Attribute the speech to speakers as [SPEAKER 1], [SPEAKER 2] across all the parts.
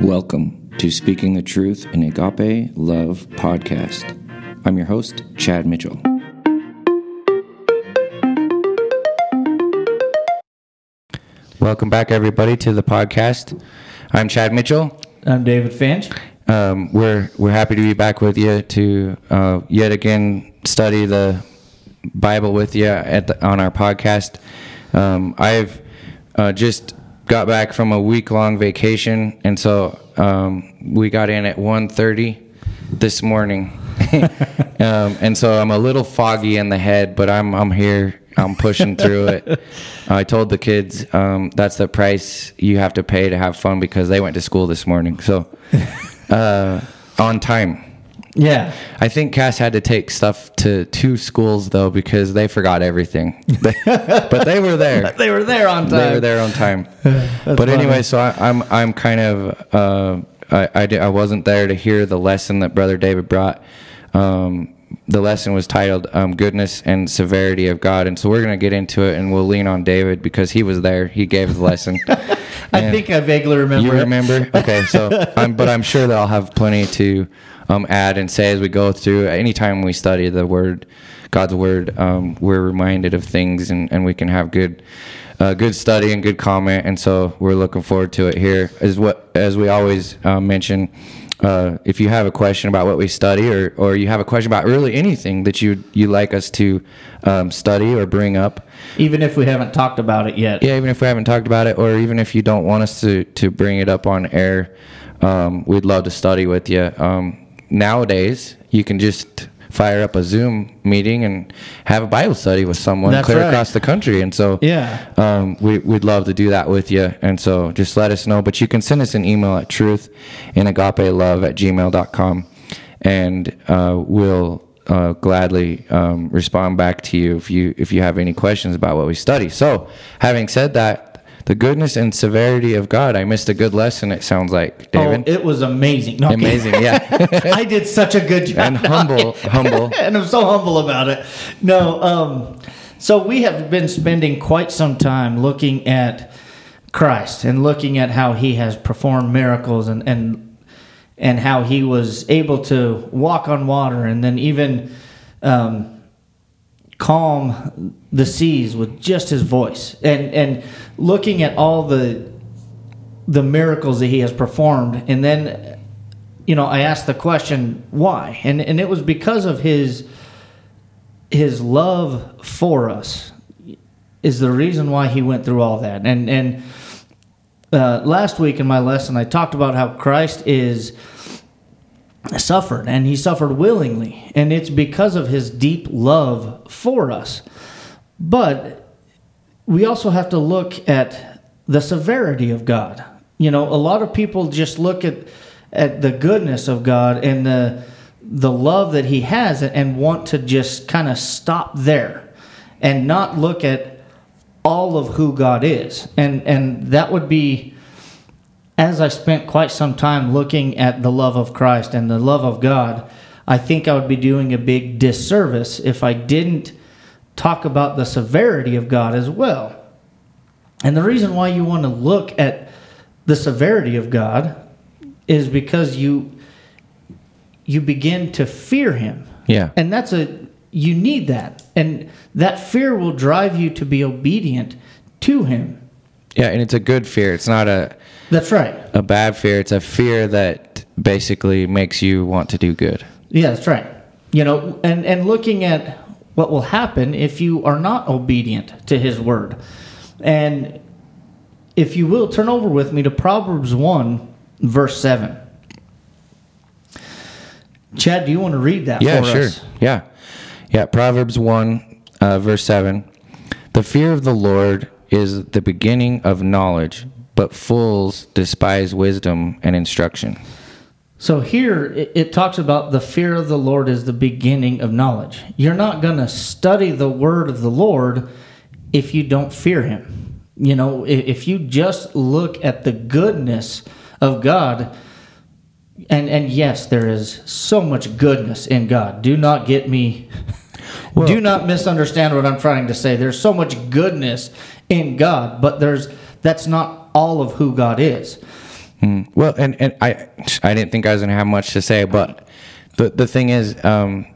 [SPEAKER 1] Welcome to Speaking the Truth in Agape Love podcast. I'm your host, Chad Mitchell. Welcome back, everybody, to the podcast. I'm Chad Mitchell.
[SPEAKER 2] I'm David Finch.
[SPEAKER 1] Um, we're we're happy to be back with you to uh, yet again study the Bible with you at the, on our podcast. Um, I've uh, just got back from a week long vacation, and so um, we got in at 1.30 this morning. um, and so I'm a little foggy in the head, but I'm I'm here. I'm pushing through it. I told the kids um, that's the price you have to pay to have fun because they went to school this morning. So uh, on time.
[SPEAKER 2] Yeah.
[SPEAKER 1] I think Cass had to take stuff to two schools though because they forgot everything. but they were there.
[SPEAKER 2] They were there on time.
[SPEAKER 1] They were there on time. but anyway, so I, I'm I'm kind of uh, I I, I wasn't there to hear the lesson that Brother David brought. Um, the lesson was titled um, "Goodness and Severity of God," and so we're gonna get into it, and we'll lean on David because he was there. He gave the lesson.
[SPEAKER 2] I think I vaguely remember.
[SPEAKER 1] you remember? Okay, so I'm, but I'm sure that I'll have plenty to um, add and say as we go through. Anytime we study the Word, God's Word, um, we're reminded of things, and, and we can have good, uh, good study and good comment. And so we're looking forward to it here. As what as we always uh, mention. Uh, if you have a question about what we study, or, or you have a question about really anything that you you like us to um, study or bring up,
[SPEAKER 2] Even if we haven't talked about it yet.
[SPEAKER 1] yeah, even if we haven't talked about it, or even if you don't want us to to bring it up on air, um, we'd love to study with you. Um, nowadays, you can just fire up a Zoom meeting and have a Bible study with someone
[SPEAKER 2] That's
[SPEAKER 1] clear
[SPEAKER 2] right.
[SPEAKER 1] across the country. And so,
[SPEAKER 2] Yeah.
[SPEAKER 1] um, we, we'd love to do that with you. And so, just let us know. But you can send us an email at truth in agape love at gmail.com, and uh, we'll uh, gladly um, respond back to you if you if you have any questions about what we study. So, having said that, the goodness and severity of God. I missed a good lesson. It sounds like David.
[SPEAKER 2] Oh, it was amazing. No,
[SPEAKER 1] Amazing, yeah.
[SPEAKER 2] I did such a good job.
[SPEAKER 1] and humble, humble.
[SPEAKER 2] and I'm so humble about it. No, um, so we have been spending quite some time looking at Christ and looking at how he has performed miracles and and and how he was able to walk on water and then even um, calm the seas with just his voice and and looking at all the the miracles that he has performed. And then you know i asked the question why? And and it was because of his his love for us is the reason why he went through all that. And and uh, last week in my lesson i talked about how christ is suffered and he suffered willingly and it's because of his deep love for us. But we also have to look at the severity of god. You know a lot of people just look at at the goodness of god and the the love that he has and want to just kind of stop there and not look at all of who god is. And and that would be as I spent quite some time looking at the love of Christ and the love of God, I think I would be doing a big disservice if I didn't talk about the severity of God as well. And the reason why you want to look at the severity of God is because you you begin to fear him.
[SPEAKER 1] Yeah.
[SPEAKER 2] And that's a you need that. And that fear will drive you to be obedient to him.
[SPEAKER 1] Yeah, and it's a good fear. It's not a
[SPEAKER 2] That's right.
[SPEAKER 1] a bad fear. It's a fear that basically makes you want to do good.
[SPEAKER 2] Yeah, that's right. You know, and and looking at what will happen if you are not obedient to his word. And if you will turn over with me to Proverbs 1 verse 7. Chad, do you want to read that
[SPEAKER 1] Yeah,
[SPEAKER 2] for
[SPEAKER 1] sure.
[SPEAKER 2] us?
[SPEAKER 1] Yeah. Yeah, Proverbs 1 uh, verse 7. The fear of the Lord is the beginning of knowledge, but fools despise wisdom and instruction.
[SPEAKER 2] So here it, it talks about the fear of the Lord is the beginning of knowledge. You're not going to study the word of the Lord if you don't fear him. You know, i- if you just look at the goodness of God, and and yes, there is so much goodness in God. Do not get me. do not misunderstand what I'm trying to say. There's so much goodness in God, but there's that's not all of who God is.
[SPEAKER 1] Mm. Well, and, and I I didn't think I was gonna have much to say, but the the thing is, um,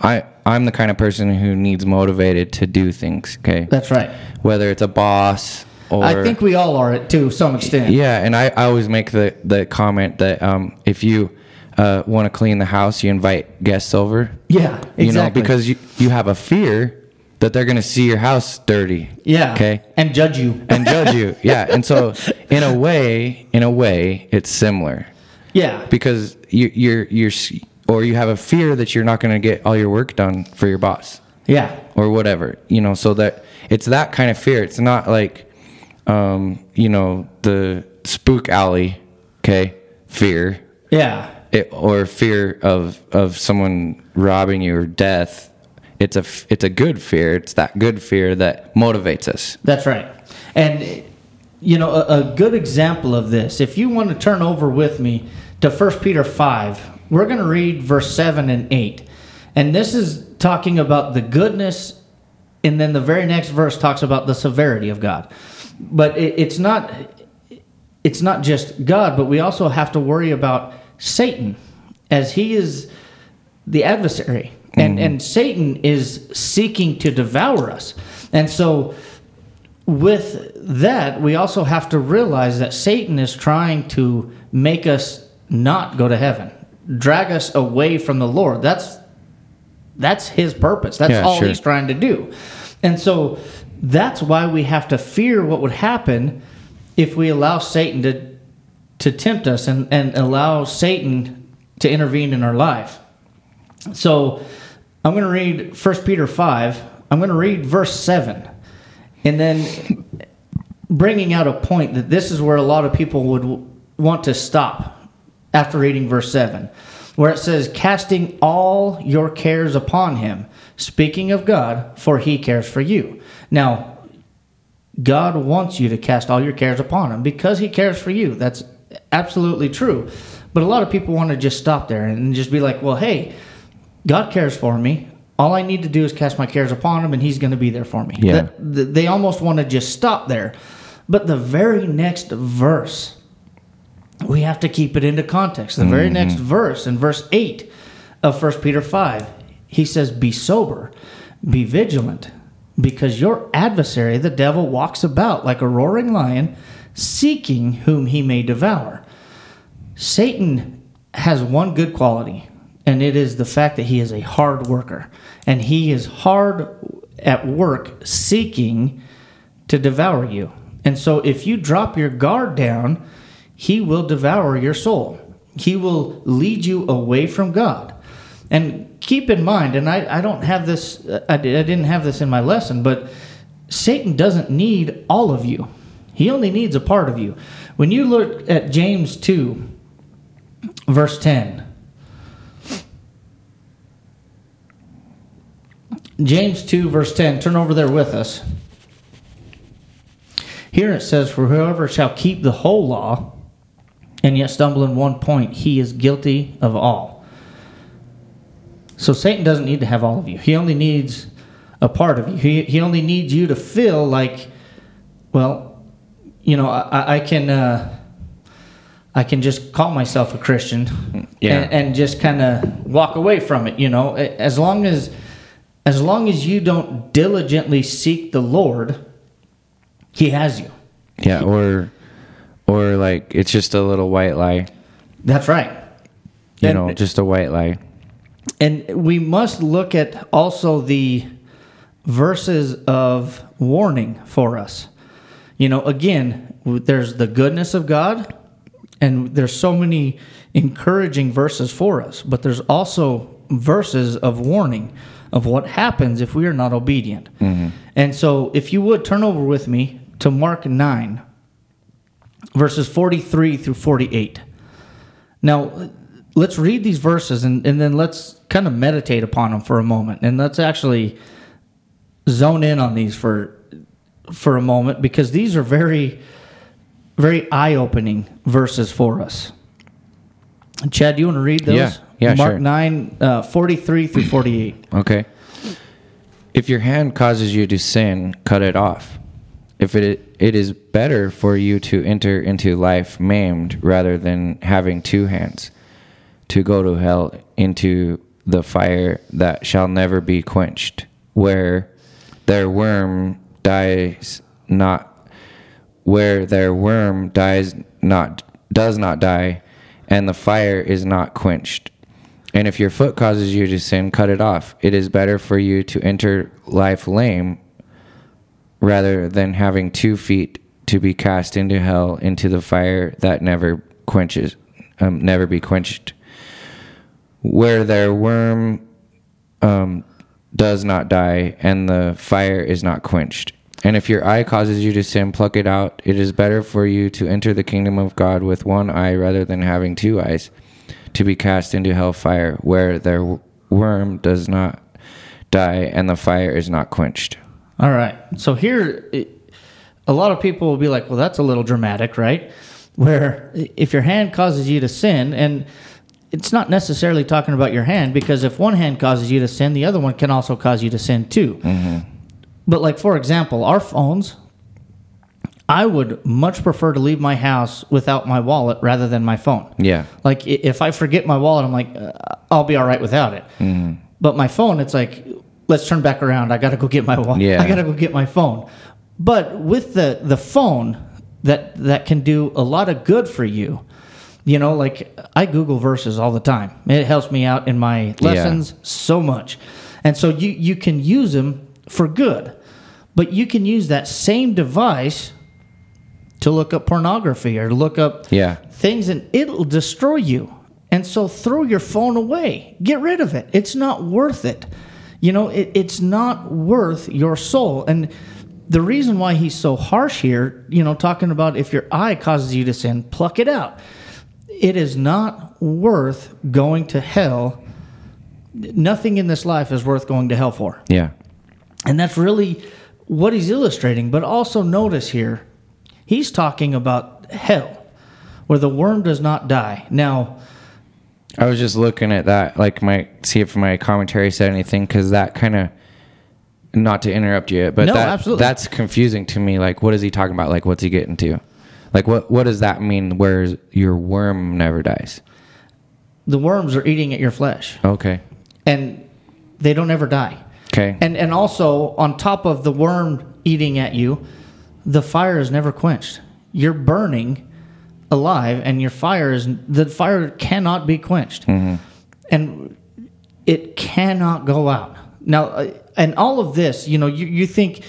[SPEAKER 1] I I'm the kind of person who needs motivated to do things. Okay,
[SPEAKER 2] That's right.
[SPEAKER 1] whether it's a boss or
[SPEAKER 2] I think we all are to some extent.
[SPEAKER 1] yeah, and I, I always make the the comment that um, if you uh, want to clean the house, you invite guests over.
[SPEAKER 2] Yeah, exactly.
[SPEAKER 1] You know, because you you have a fear that they're gonna see your house dirty.
[SPEAKER 2] yeah,
[SPEAKER 1] Okay.
[SPEAKER 2] and judge you.
[SPEAKER 1] And judge you. Yeah. And so in a way, in a way, it's similar
[SPEAKER 2] yeah,
[SPEAKER 1] because you, you're you're or you have a fear that you're not going to get all your work done for your boss
[SPEAKER 2] yeah,
[SPEAKER 1] or whatever you know so that it's that kind of fear it's not like um you know the spook alley okay fear
[SPEAKER 2] yeah,
[SPEAKER 1] it, or fear of of someone robbing you or death it's a it's a good fear it's that good fear that motivates us
[SPEAKER 2] that's right. And you know, a, a good example of this, if you want to turn over with me to 1 Peter 5, we're going to read verse 7 and 8. And this is talking about the goodness, and then the very next verse talks about the severity of God. But it, it's not it's not just God, but we also have to worry about Satan as he is the adversary. And mm. and Satan is seeking to devour us. And so with that, we also have to realize that Satan is trying to make us not go to heaven, drag us away from the Lord. That's that's his purpose. That's
[SPEAKER 1] Yeah,
[SPEAKER 2] all
[SPEAKER 1] sure.
[SPEAKER 2] he's trying to do. And so that's why we have to fear what would happen if we allow Satan to to tempt us and, and allow Satan to intervene in our life. So I'm going to read 1 Peter 5. I'm going to read verse 7. And then bringing out a point that this is where a lot of people would want to stop after reading verse 7, where it says, Casting all your cares upon him, speaking of God, for he cares for you. Now, God wants you to cast all your cares upon him because he cares for you. That's absolutely true. But a lot of people want to just stop there and just be like, well, hey, God cares for me. All I need to do is cast my cares upon him and he's going to be there for me.
[SPEAKER 1] Yeah.
[SPEAKER 2] That- they almost want to just stop there. But the very next verse, we have to keep it into context. The very mm-hmm. next verse, in verse 8 of 1 Peter 5, he says, Be sober, be vigilant, because your adversary, the devil, walks about like a roaring lion, seeking whom he may devour. Satan has one good quality, and it is the fact that he is a hard worker. And he is hard at work seeking to devour you. And so if you drop your guard down, he will devour your soul. He will lead you away from God. And keep in mind, and I, I don't have this, I, di- I didn't have this in my lesson, but Satan doesn't need all of you. He only needs a part of you. When you look at James 2, verse 10, James 2, verse 10, turn over there with us. Here it says, For whoever shall keep the whole law and yet stumble in one point, he is guilty of all. So Satan doesn't need to have all of you. He only needs a part of you. He, he only needs you to feel like, well, you know, I, I can uh, I can just call myself a Christian
[SPEAKER 1] Yeah.
[SPEAKER 2] and, and just kind of walk away from it. You know, as long as as long as you don't diligently seek the Lord, He has you.
[SPEAKER 1] Yeah, or or like it's just a little white lie.
[SPEAKER 2] That's right.
[SPEAKER 1] You
[SPEAKER 2] And-
[SPEAKER 1] know, just a white lie.
[SPEAKER 2] And we must look at also the verses of warning for us. You know, again, there's the goodness of God, and there's so many encouraging verses for us, but there's also verses of warning of what happens if we are not obedient. Mm-hmm. And so, if you would turn over with me to Mark 9, verses 43 through 48. Now, let's read these verses and, and then let's kind of meditate upon them for a moment. And let's actually zone in on these for for a moment because these are very very eye-opening verses for us. Chad, do you want to read those?
[SPEAKER 1] Yeah. Yeah,
[SPEAKER 2] Mark
[SPEAKER 1] sure.
[SPEAKER 2] 9, uh, 43 through 48.
[SPEAKER 1] Okay. If your hand causes you to sin, cut it off. if it it is better for you to enter into life maimed rather than having two hands to go to hell into the fire that shall never be quenched where their worm dies not where their worm dies not does not die and the fire is not quenched and if your foot causes you to sin cut it off. It is better for you to enter life lame rather than having two feet to be cast into hell into the fire that never quenches um, never be quenched. Where their worm um, does not die and the fire is not quenched. And if your eye causes you to sin pluck it out. It is better for you to enter the kingdom of god with one eye rather than having two eyes to be cast into hellfire, where their worm does not die and the fire is not quenched
[SPEAKER 2] All right. So here, a lot of people will be like, well, that's a little dramatic, right? Where if your hand causes you to sin, and it's not necessarily talking about your hand, because if one hand causes you to sin, the other one can also cause you to sin too. Mm-hmm. But, like, for example, our phones, I would much prefer to leave my house without my wallet rather than my phone.
[SPEAKER 1] yeah
[SPEAKER 2] Like if I forget my wallet, I'm like, uh, I'll be all right without it.
[SPEAKER 1] Mm-hmm.
[SPEAKER 2] But my phone, it's like, let's turn back around. I got to go get my wallet.
[SPEAKER 1] Yeah.
[SPEAKER 2] I got to go get my phone. But with the the phone, that that can do a lot of good for you. You know, like I Google verses all the time. It helps me out in my lessons so much, and so you you can use them for good, but you can use that same device to look up pornography or look up
[SPEAKER 1] Yeah.
[SPEAKER 2] things and it'll destroy you. And so throw your phone away. Get rid of it. It's not worth it. You know, it, it's not worth your soul. And the reason why he's so harsh here, you know, talking about if your eye causes you to sin, pluck it out. It is not worth going to hell. Nothing in this life is worth going to hell for.
[SPEAKER 1] yeah
[SPEAKER 2] And that's really what he's illustrating. But also notice here, he's talking about hell, where the worm does not die. Now,
[SPEAKER 1] I was just looking at that, like my see if my commentary said anything, because that kind of, not to interrupt you, but
[SPEAKER 2] No,
[SPEAKER 1] that, that's confusing to me. Like, what is he talking about? Like, what's he getting to? Like, what what does that mean? Where your worm never dies?
[SPEAKER 2] the worms are eating at your flesh,
[SPEAKER 1] Okay,
[SPEAKER 2] and they don't ever die.
[SPEAKER 1] okay,
[SPEAKER 2] And and also on top of the worm eating at you, the fire is never quenched. You're burning alive, and your fire is the fire cannot be quenched, and it cannot go out. Now, uh, and all of this, you know, you, you think,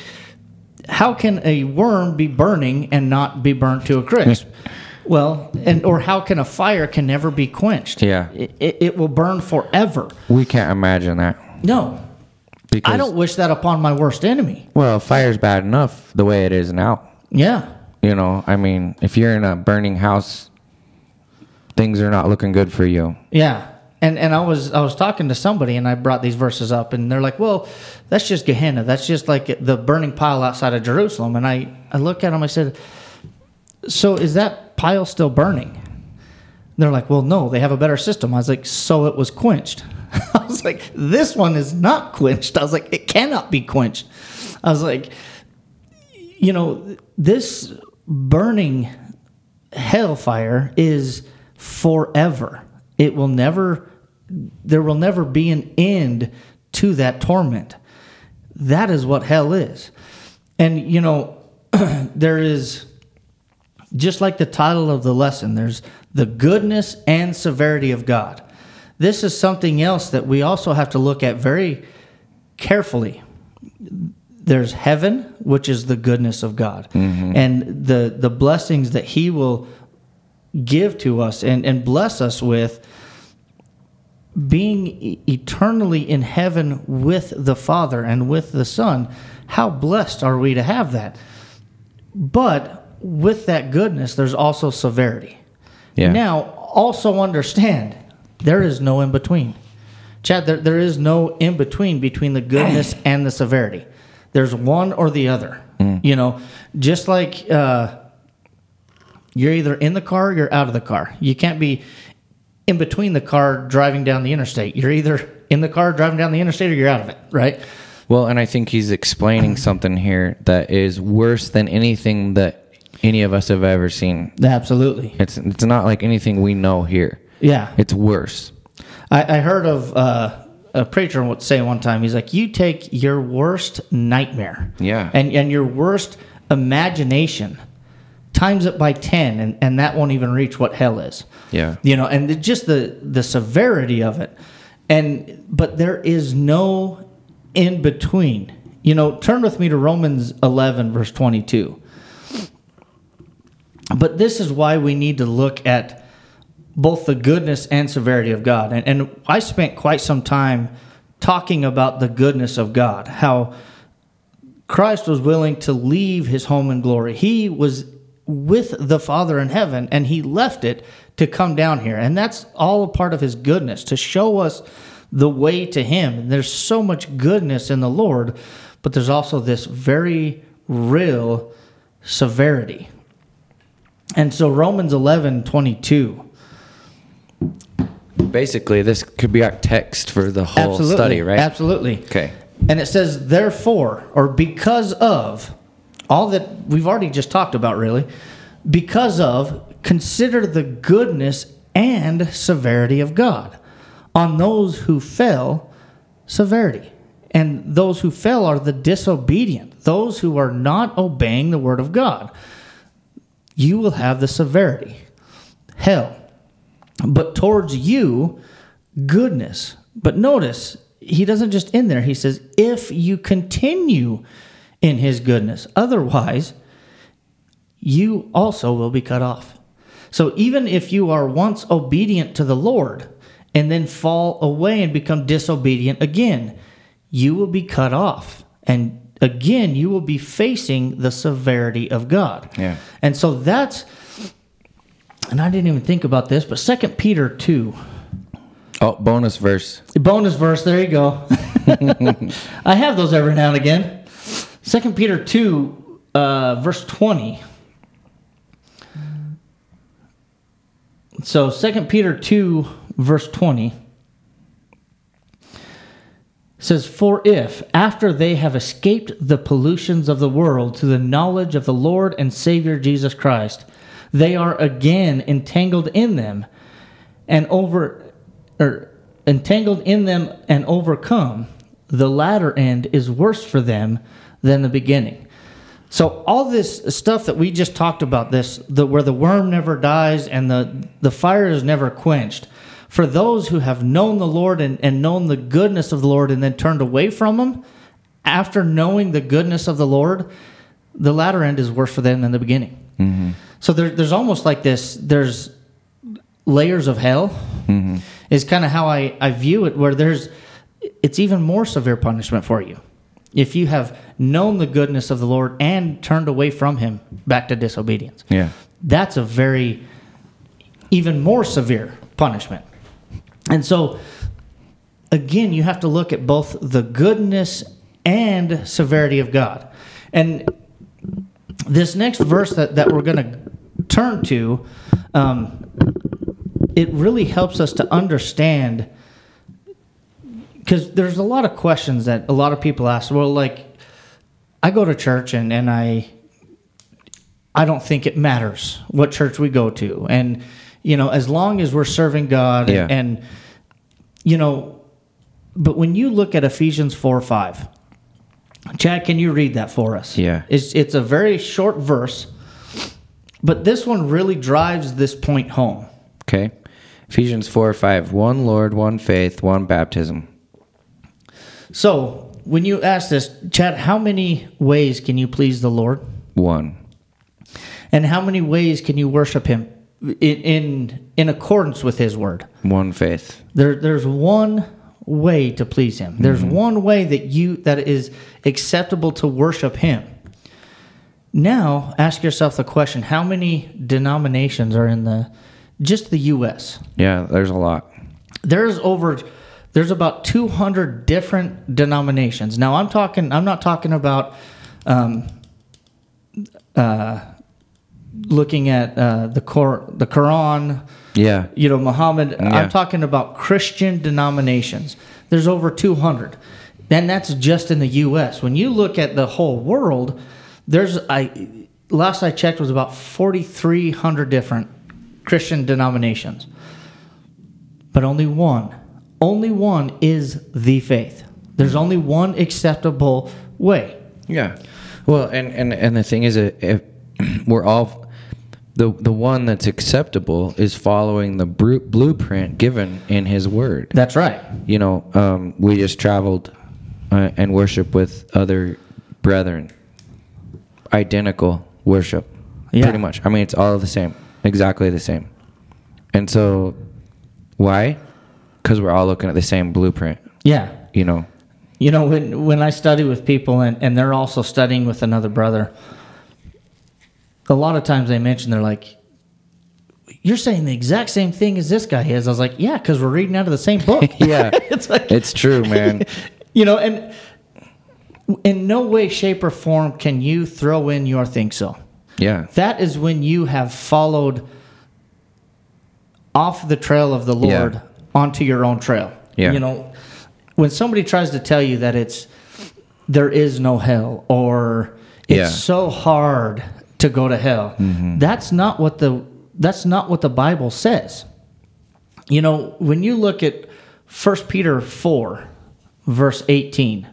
[SPEAKER 2] how can a worm be burning and not be burnt to a crisp? well, and or how can a fire can never be quenched?
[SPEAKER 1] Yeah.
[SPEAKER 2] it, it will burn forever.
[SPEAKER 1] we can't imagine that
[SPEAKER 2] No,
[SPEAKER 1] because
[SPEAKER 2] I don't wish that upon my worst enemy.
[SPEAKER 1] Well, fire's bad enough the way it is now.
[SPEAKER 2] Yeah.
[SPEAKER 1] You know, I mean, if you're in a burning house, things are not looking good for you.
[SPEAKER 2] Yeah. And and I was I was talking to somebody and I brought these verses up and they're like, "Well, that's just Gehenna. That's just like the burning pile outside of Jerusalem." And I I look at them I said, "So is that pile still burning?" They're like, "Well, no, they have a better system." I was like, "So it was quenched." I was like, "This one is not quenched." I was like, "It cannot be quenched." I was like, you know, this burning hellfire is forever. It will never, there will never be an end to that torment. That is what hell is. And, you know, there is, just like the title of the lesson, there's the goodness and severity of God. This is something else that we also have to look at very carefully there's heaven, which is the goodness of God, mm-hmm. and the the blessings that He will give to us and and bless us with. Being eternally in heaven with the Father and with the Son, how blessed are we to have that? But with that goodness, there's also severity.
[SPEAKER 1] Yeah.
[SPEAKER 2] Now, also understand there is no in between. Chad, there, there is no in between between the goodness and the severity. There's one or the other. You know, just like uh, you're either in the car or you're out of the car. You can't be in between the car driving down the interstate. You're either in the car driving down the interstate or you're out of it, right?
[SPEAKER 1] Well, and I think he's explaining something here that is worse than anything that any of us have ever seen.
[SPEAKER 2] Absolutely.
[SPEAKER 1] It's it's not like anything we know here.
[SPEAKER 2] Yeah.
[SPEAKER 1] It's worse.
[SPEAKER 2] I, I heard of uh, a preacher would say one time, he's like, you take your worst nightmare.
[SPEAKER 1] Yeah.
[SPEAKER 2] And, and your worst imagination, times it by 10, and, and that won't even reach what hell is.
[SPEAKER 1] Yeah.
[SPEAKER 2] You know, and just the, the severity of it. And, but there is no in between. You know, turn with me to Romans 11, verse 22. But this is why we need to look at both the goodness and severity of God. And, and I spent quite some time talking about the goodness of God, how Christ was willing to leave his home in glory. He was with the Father in heaven and he left it to come down here. And that's all a part of his goodness, to show us the way to him. And there's so much goodness in the Lord, but there's also this very real severity. And so Romans 11 22.
[SPEAKER 1] Basically, this could be our text for the whole
[SPEAKER 2] Absolutely.
[SPEAKER 1] study, right?
[SPEAKER 2] Absolutely.
[SPEAKER 1] Okay.
[SPEAKER 2] And it says, therefore, or because of all that we've already just talked about, really, because of, consider the goodness and severity of God. On those who fell, severity. And those who fell are the disobedient, those who are not obeying the word of God. You will have the severity, hell. But towards you, goodness. But notice, he doesn't just end there. He says, if you continue in his goodness, otherwise, you also will be cut off. So even if you are once obedient to the Lord and then fall away and become disobedient again, you will be cut off. And again, you will be facing the severity of God.
[SPEAKER 1] Yeah.
[SPEAKER 2] And so that's, and I didn't even think about this, but Second Peter 2.
[SPEAKER 1] Oh, bonus verse.
[SPEAKER 2] Bonus verse, there you go. I have those every now and again. Second Peter 2, uh, verse 20. So Second Peter 2, verse 20 says, For if, after they have escaped the pollutions of the world to the knowledge of the Lord and Savior Jesus Christ, they are again entangled in them and over or entangled in them and overcome, the latter end is worse for them than the beginning. So all this stuff that we just talked about, this the where the worm never dies and the the fire is never quenched, for those who have known the Lord and, and known the goodness of the Lord and then turned away from him, after knowing the goodness of the Lord, the latter end is worse for them than the beginning. Mm-hmm. So there, there's almost like this. There's layers of hell mm-hmm. is kind of how I, I view it where there's it's even more severe punishment for you if you have known the goodness of the lord and turned away from him back to disobedience
[SPEAKER 1] Yeah.
[SPEAKER 2] that's a very even more severe punishment and so again you have to look at both the goodness and severity of god and this next verse that, that we're going to turn to um, it really helps us to understand because there's a lot of questions that a lot of people ask well like i go to church and, and i i don't think it matters what church we go to and you know as long as we're serving god
[SPEAKER 1] Yeah.
[SPEAKER 2] and, you know but when you look at ephesians 4 5 chad can you read that for us
[SPEAKER 1] Yeah.
[SPEAKER 2] it's, it's a very short verse but this one really drives this point home
[SPEAKER 1] Okay. Ephesians 4 5. One Lord, one faith, one baptism.
[SPEAKER 2] So, when you ask this, Chad, how many ways can you please the Lord?
[SPEAKER 1] One.
[SPEAKER 2] And how many ways can you worship Him in in, in accordance with His word?
[SPEAKER 1] One faith.
[SPEAKER 2] There, there's one way to please Him. There's mm-hmm. one way that you that is acceptable to worship Him. Now, ask yourself the question: How many denominations are in the just the U.S.?
[SPEAKER 1] Yeah, there's a lot.
[SPEAKER 2] there's over there's about 200 different denominations now i'm talking i'm not talking about um, uh, looking at uh, the Cor- the quran
[SPEAKER 1] Yeah.
[SPEAKER 2] you know muhammad
[SPEAKER 1] Yeah.
[SPEAKER 2] i'm talking about christian denominations there's over 200 And that's just in the U.S. When you look at the whole world, there's I last I checked was about 4,300 different Christian denominations, but only one, only one is the faith. There's only one acceptable way.
[SPEAKER 1] Yeah. Well, and and and the thing is, if we're all the the one that's acceptable is following the blueprint given in His Word.
[SPEAKER 2] That's right.
[SPEAKER 1] You know, um, we just traveled uh, and worship with other brethren. Identical worship,
[SPEAKER 2] Yeah.
[SPEAKER 1] pretty much. I mean, it's all the same, exactly the same. And so, why? Because we're all looking at the same blueprint.
[SPEAKER 2] Yeah.
[SPEAKER 1] You know.
[SPEAKER 2] You know, when when I study with people and, and they're also studying with another brother, a lot of times they mention they're like, You're saying the exact same thing as this guy is. I was like, Yeah, because we're reading out of the same book.
[SPEAKER 1] Yeah.
[SPEAKER 2] it's like
[SPEAKER 1] It's true, man.
[SPEAKER 2] you know, and in no way, shape, or form can you throw in your think so.
[SPEAKER 1] Yeah.
[SPEAKER 2] That is when you have followed off the trail of the Lord
[SPEAKER 1] Yeah.
[SPEAKER 2] onto your own trail.
[SPEAKER 1] Yeah.
[SPEAKER 2] You know, when somebody tries to tell you that it's there is no hell or it's
[SPEAKER 1] Yeah. Mm-hmm.
[SPEAKER 2] so hard to go to hell, that's not what the that's not what the Bible says. You know, when you look at 1 Peter 4 verse 18.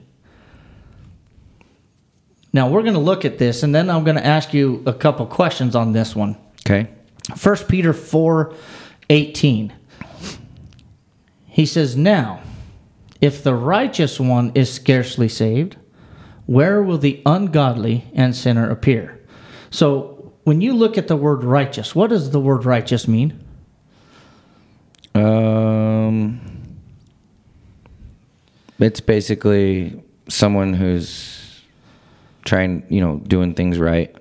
[SPEAKER 2] Now we're going to look at this and then I'm going to ask you a couple questions on this one.
[SPEAKER 1] Okay.
[SPEAKER 2] First Peter 4 18. He says, Now, if the righteous one is scarcely saved, where will the ungodly and sinner appear? So, when you look at the word righteous, what does the word righteous mean?
[SPEAKER 1] Um, it's basically someone who's trying, you know, doing things right.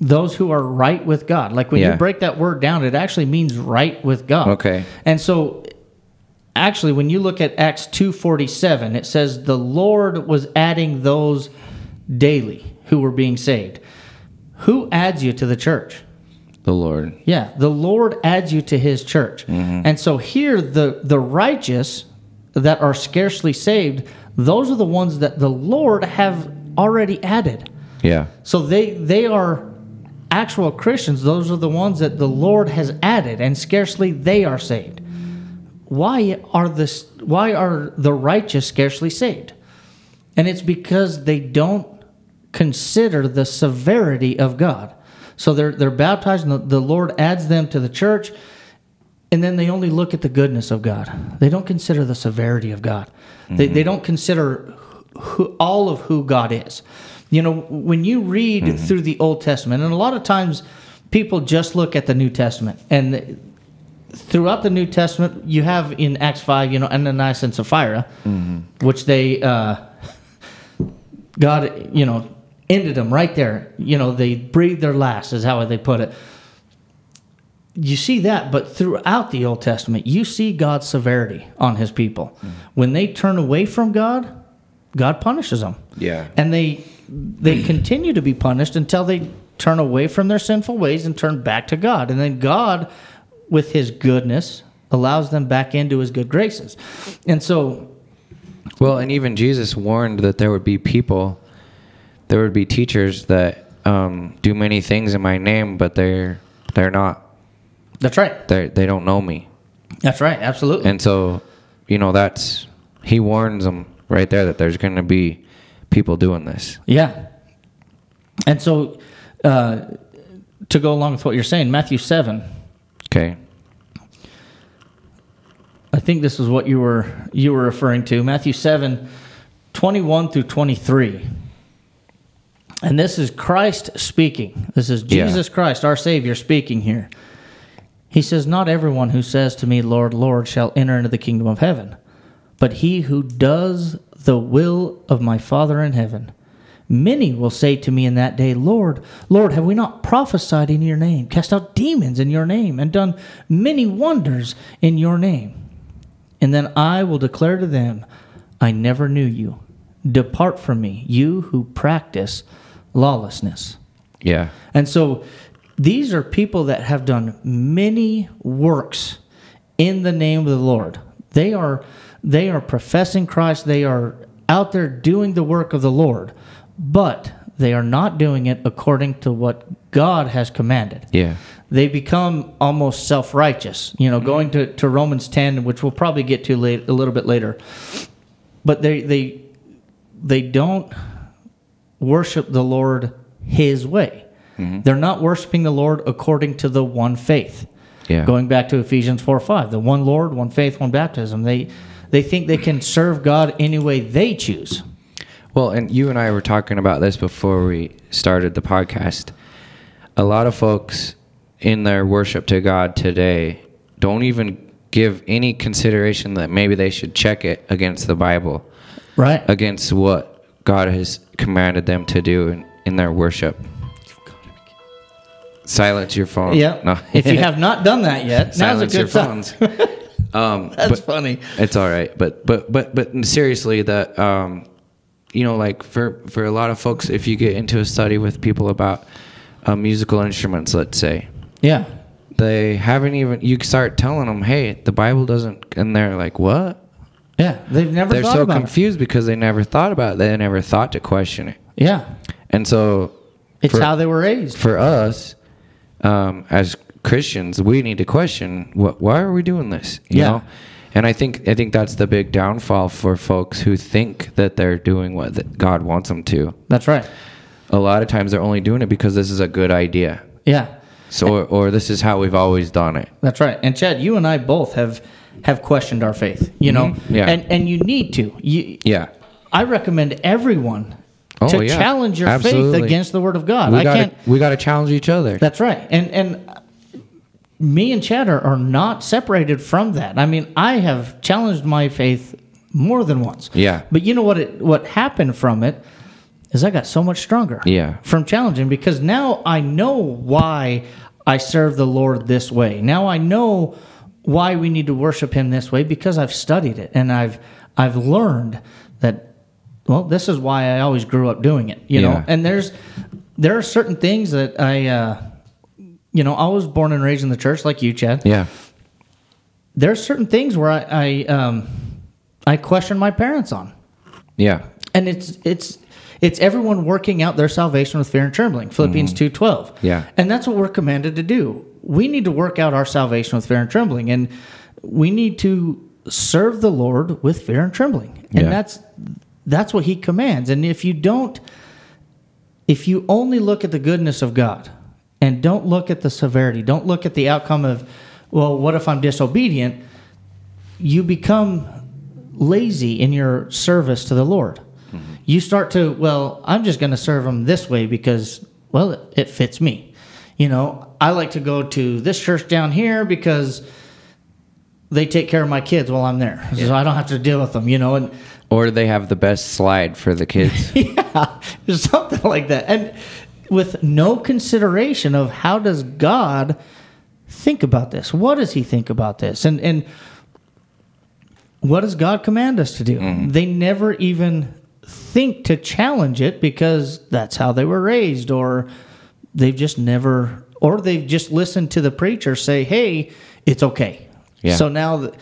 [SPEAKER 2] Those who are right with God. Like when
[SPEAKER 1] Yeah.
[SPEAKER 2] you break that word down, it actually means right with God.
[SPEAKER 1] Okay.
[SPEAKER 2] And so actually when you look at Acts 2:47, it says the Lord was adding those daily who were being saved. Who adds you to the church?
[SPEAKER 1] The Lord.
[SPEAKER 2] Yeah, the Lord adds you to his church. Mm-hmm. And so here the the righteous that are scarcely saved, those are the ones that the Lord have already added.
[SPEAKER 1] Yeah.
[SPEAKER 2] So they they are actual Christians. Those are the ones that the Lord has added, and scarcely they are saved. Why are this? Why are the righteous scarcely saved? And it's because they don't consider the severity of God. So they're they're baptized, and the, the Lord adds them to the church, and then they only look at the goodness of God. They don't consider the severity of God. They they mm-hmm. don't consider who, all of who God is. You know, when you read mm-hmm. through the Old Testament, and a lot of times people just look at the New Testament, and throughout the New Testament, you have in Acts five, you know, Ananias and Sapphira, mm-hmm. which they uh, God, you know, ended them right there. You know, they breathed their last, is how they put it. You see that, but throughout the Old Testament, you see God's severity on his people. Mm-hmm. When they turn away from God, God punishes them.
[SPEAKER 1] Yeah.
[SPEAKER 2] And they they continue to be punished until they turn away from their sinful ways and turn back to God. And then God, with his goodness, allows them back into his good graces. And so
[SPEAKER 1] Well, and even Jesus warned that there would be people, there would be teachers that um, do many things in my name, but they're they're not.
[SPEAKER 2] that's right.
[SPEAKER 1] They they don't know me,
[SPEAKER 2] That's right. Absolutely.
[SPEAKER 1] and so you know that's he warns them right there that there's going to be people doing this.
[SPEAKER 2] Yeah. And so, uh, to go along with what you're saying, Matthew 7,
[SPEAKER 1] Okay.
[SPEAKER 2] I think this is what you were you were referring to. Matthew 7, 21 through 23. And this is Christ speaking. This is
[SPEAKER 1] Yeah.
[SPEAKER 2] Jesus Christ, our Savior, speaking here. He says, Not everyone who says to me, Lord, Lord, shall enter into the kingdom of heaven, but he who does the will of my Father in heaven. Many will say to me in that day, Lord, Lord, have we not prophesied in your name, cast out demons in your name, and done many wonders in your name? And then I will declare to them, I never knew you. Depart from me, you who practice lawlessness.
[SPEAKER 1] Yeah.
[SPEAKER 2] And so these are people that have done many works in the name of the Lord. They are they are professing Christ, they are out there doing the work of the Lord, but they are not doing it according to what God has commanded.
[SPEAKER 1] Yeah.
[SPEAKER 2] They become almost self righteous. You know, mm-hmm. going to, to Romans 10, which we'll probably get to late, a little bit later. But they, they, they don't worship the Lord His way. Mm-hmm. They're not worshiping the Lord according to the one faith.
[SPEAKER 1] Yeah.
[SPEAKER 2] Going back to Ephesians 4 5, the one Lord, one faith, one baptism. They, they think they can serve God any way they choose.
[SPEAKER 1] Well, and you and I were talking about this before we started the podcast. A lot of folks in their worship to God today don't even give any consideration that maybe they should check it against the Bible,
[SPEAKER 2] Right.
[SPEAKER 1] against what God has commanded them to do in, in their worship. Silence your phone.
[SPEAKER 2] Yeah.
[SPEAKER 1] No.
[SPEAKER 2] if you have not done that yet, now's a
[SPEAKER 1] silence your
[SPEAKER 2] good time.
[SPEAKER 1] phones. um,
[SPEAKER 2] That's
[SPEAKER 1] but-
[SPEAKER 2] funny.
[SPEAKER 1] it's all right, but but but but seriously, that um, you know, like for for a lot of folks, if you get into a study with people about uh, musical instruments, let's say,
[SPEAKER 2] Yeah.
[SPEAKER 1] they haven't even. You start telling them, "Hey, the Bible doesn't," and they're like, "What?"
[SPEAKER 2] Yeah. They've never
[SPEAKER 1] They're
[SPEAKER 2] thought
[SPEAKER 1] so
[SPEAKER 2] about
[SPEAKER 1] confused because they never thought about it. They never thought to question it,
[SPEAKER 2] it. Yeah.
[SPEAKER 1] and so
[SPEAKER 2] It's
[SPEAKER 1] For-
[SPEAKER 2] how they were raised.
[SPEAKER 1] for us um, as Christians, we need to question what, why are we doing this? You
[SPEAKER 2] Yeah.
[SPEAKER 1] know, and I think I think that's the big downfall for folks who think that they're doing what God wants them to.
[SPEAKER 2] That's right.
[SPEAKER 1] A lot of times they're only doing it because this is a good idea.
[SPEAKER 2] Yeah.
[SPEAKER 1] So or, or this is how we've always done it.
[SPEAKER 2] That's right. And Chad, you and I both have have questioned our faith, you know?
[SPEAKER 1] Mhm. Yeah.
[SPEAKER 2] And and you need to. You
[SPEAKER 1] Yeah.
[SPEAKER 2] I recommend everyone
[SPEAKER 1] Oh,
[SPEAKER 2] to
[SPEAKER 1] yeah.
[SPEAKER 2] challenge your faith against the word of God.
[SPEAKER 1] We
[SPEAKER 2] I
[SPEAKER 1] got
[SPEAKER 2] can't
[SPEAKER 1] we got to challenge each other.
[SPEAKER 2] That's right. And and me and Chad are, are not separated from that. I mean, I have challenged my faith more than once.
[SPEAKER 1] Yeah.
[SPEAKER 2] But you know what it what happened from it is I got so much stronger.
[SPEAKER 1] Yeah.
[SPEAKER 2] From challenging because now I know why I serve the Lord this way. Now I know why we need to worship him this way because I've studied it and I've I've learned that well, this is why I always grew up doing it, you know. And there's there are certain things that I uh you know, I was born and raised in the church like you, Chad
[SPEAKER 1] yeah.
[SPEAKER 2] there's certain things where I, I um I question my parents on.
[SPEAKER 1] Yeah.
[SPEAKER 2] And it's it's it's everyone working out their salvation with fear and trembling. Philippians two twelve.
[SPEAKER 1] Yeah.
[SPEAKER 2] And that's what we're commanded to do. We need to work out our salvation with fear and trembling. And we need to serve the Lord with fear and trembling. And
[SPEAKER 1] Yeah.
[SPEAKER 2] that's that's what he commands. And if you don't if you only look at the goodness of God and don't look at the severity, don't look at the outcome of, well, what if I'm disobedient? You become lazy in your service to the Lord. Mm-hmm. You start to, well, I'm just going to serve him this way because, well, it, it fits me. You know, I like to go to this church down here because they take care of my kids while I'm there. So I don't have to deal with them, you know, and
[SPEAKER 1] Or they have the best slide for the kids.
[SPEAKER 2] yeah, something like that. And with no consideration of how does God think about this? What does he think about this? And and what does God command us to do? Mm-hmm. They never even think to challenge it because that's how they were raised or they've just never or they've just listened to the preacher say, "Hey, it's okay."
[SPEAKER 1] Yeah.
[SPEAKER 2] So now th-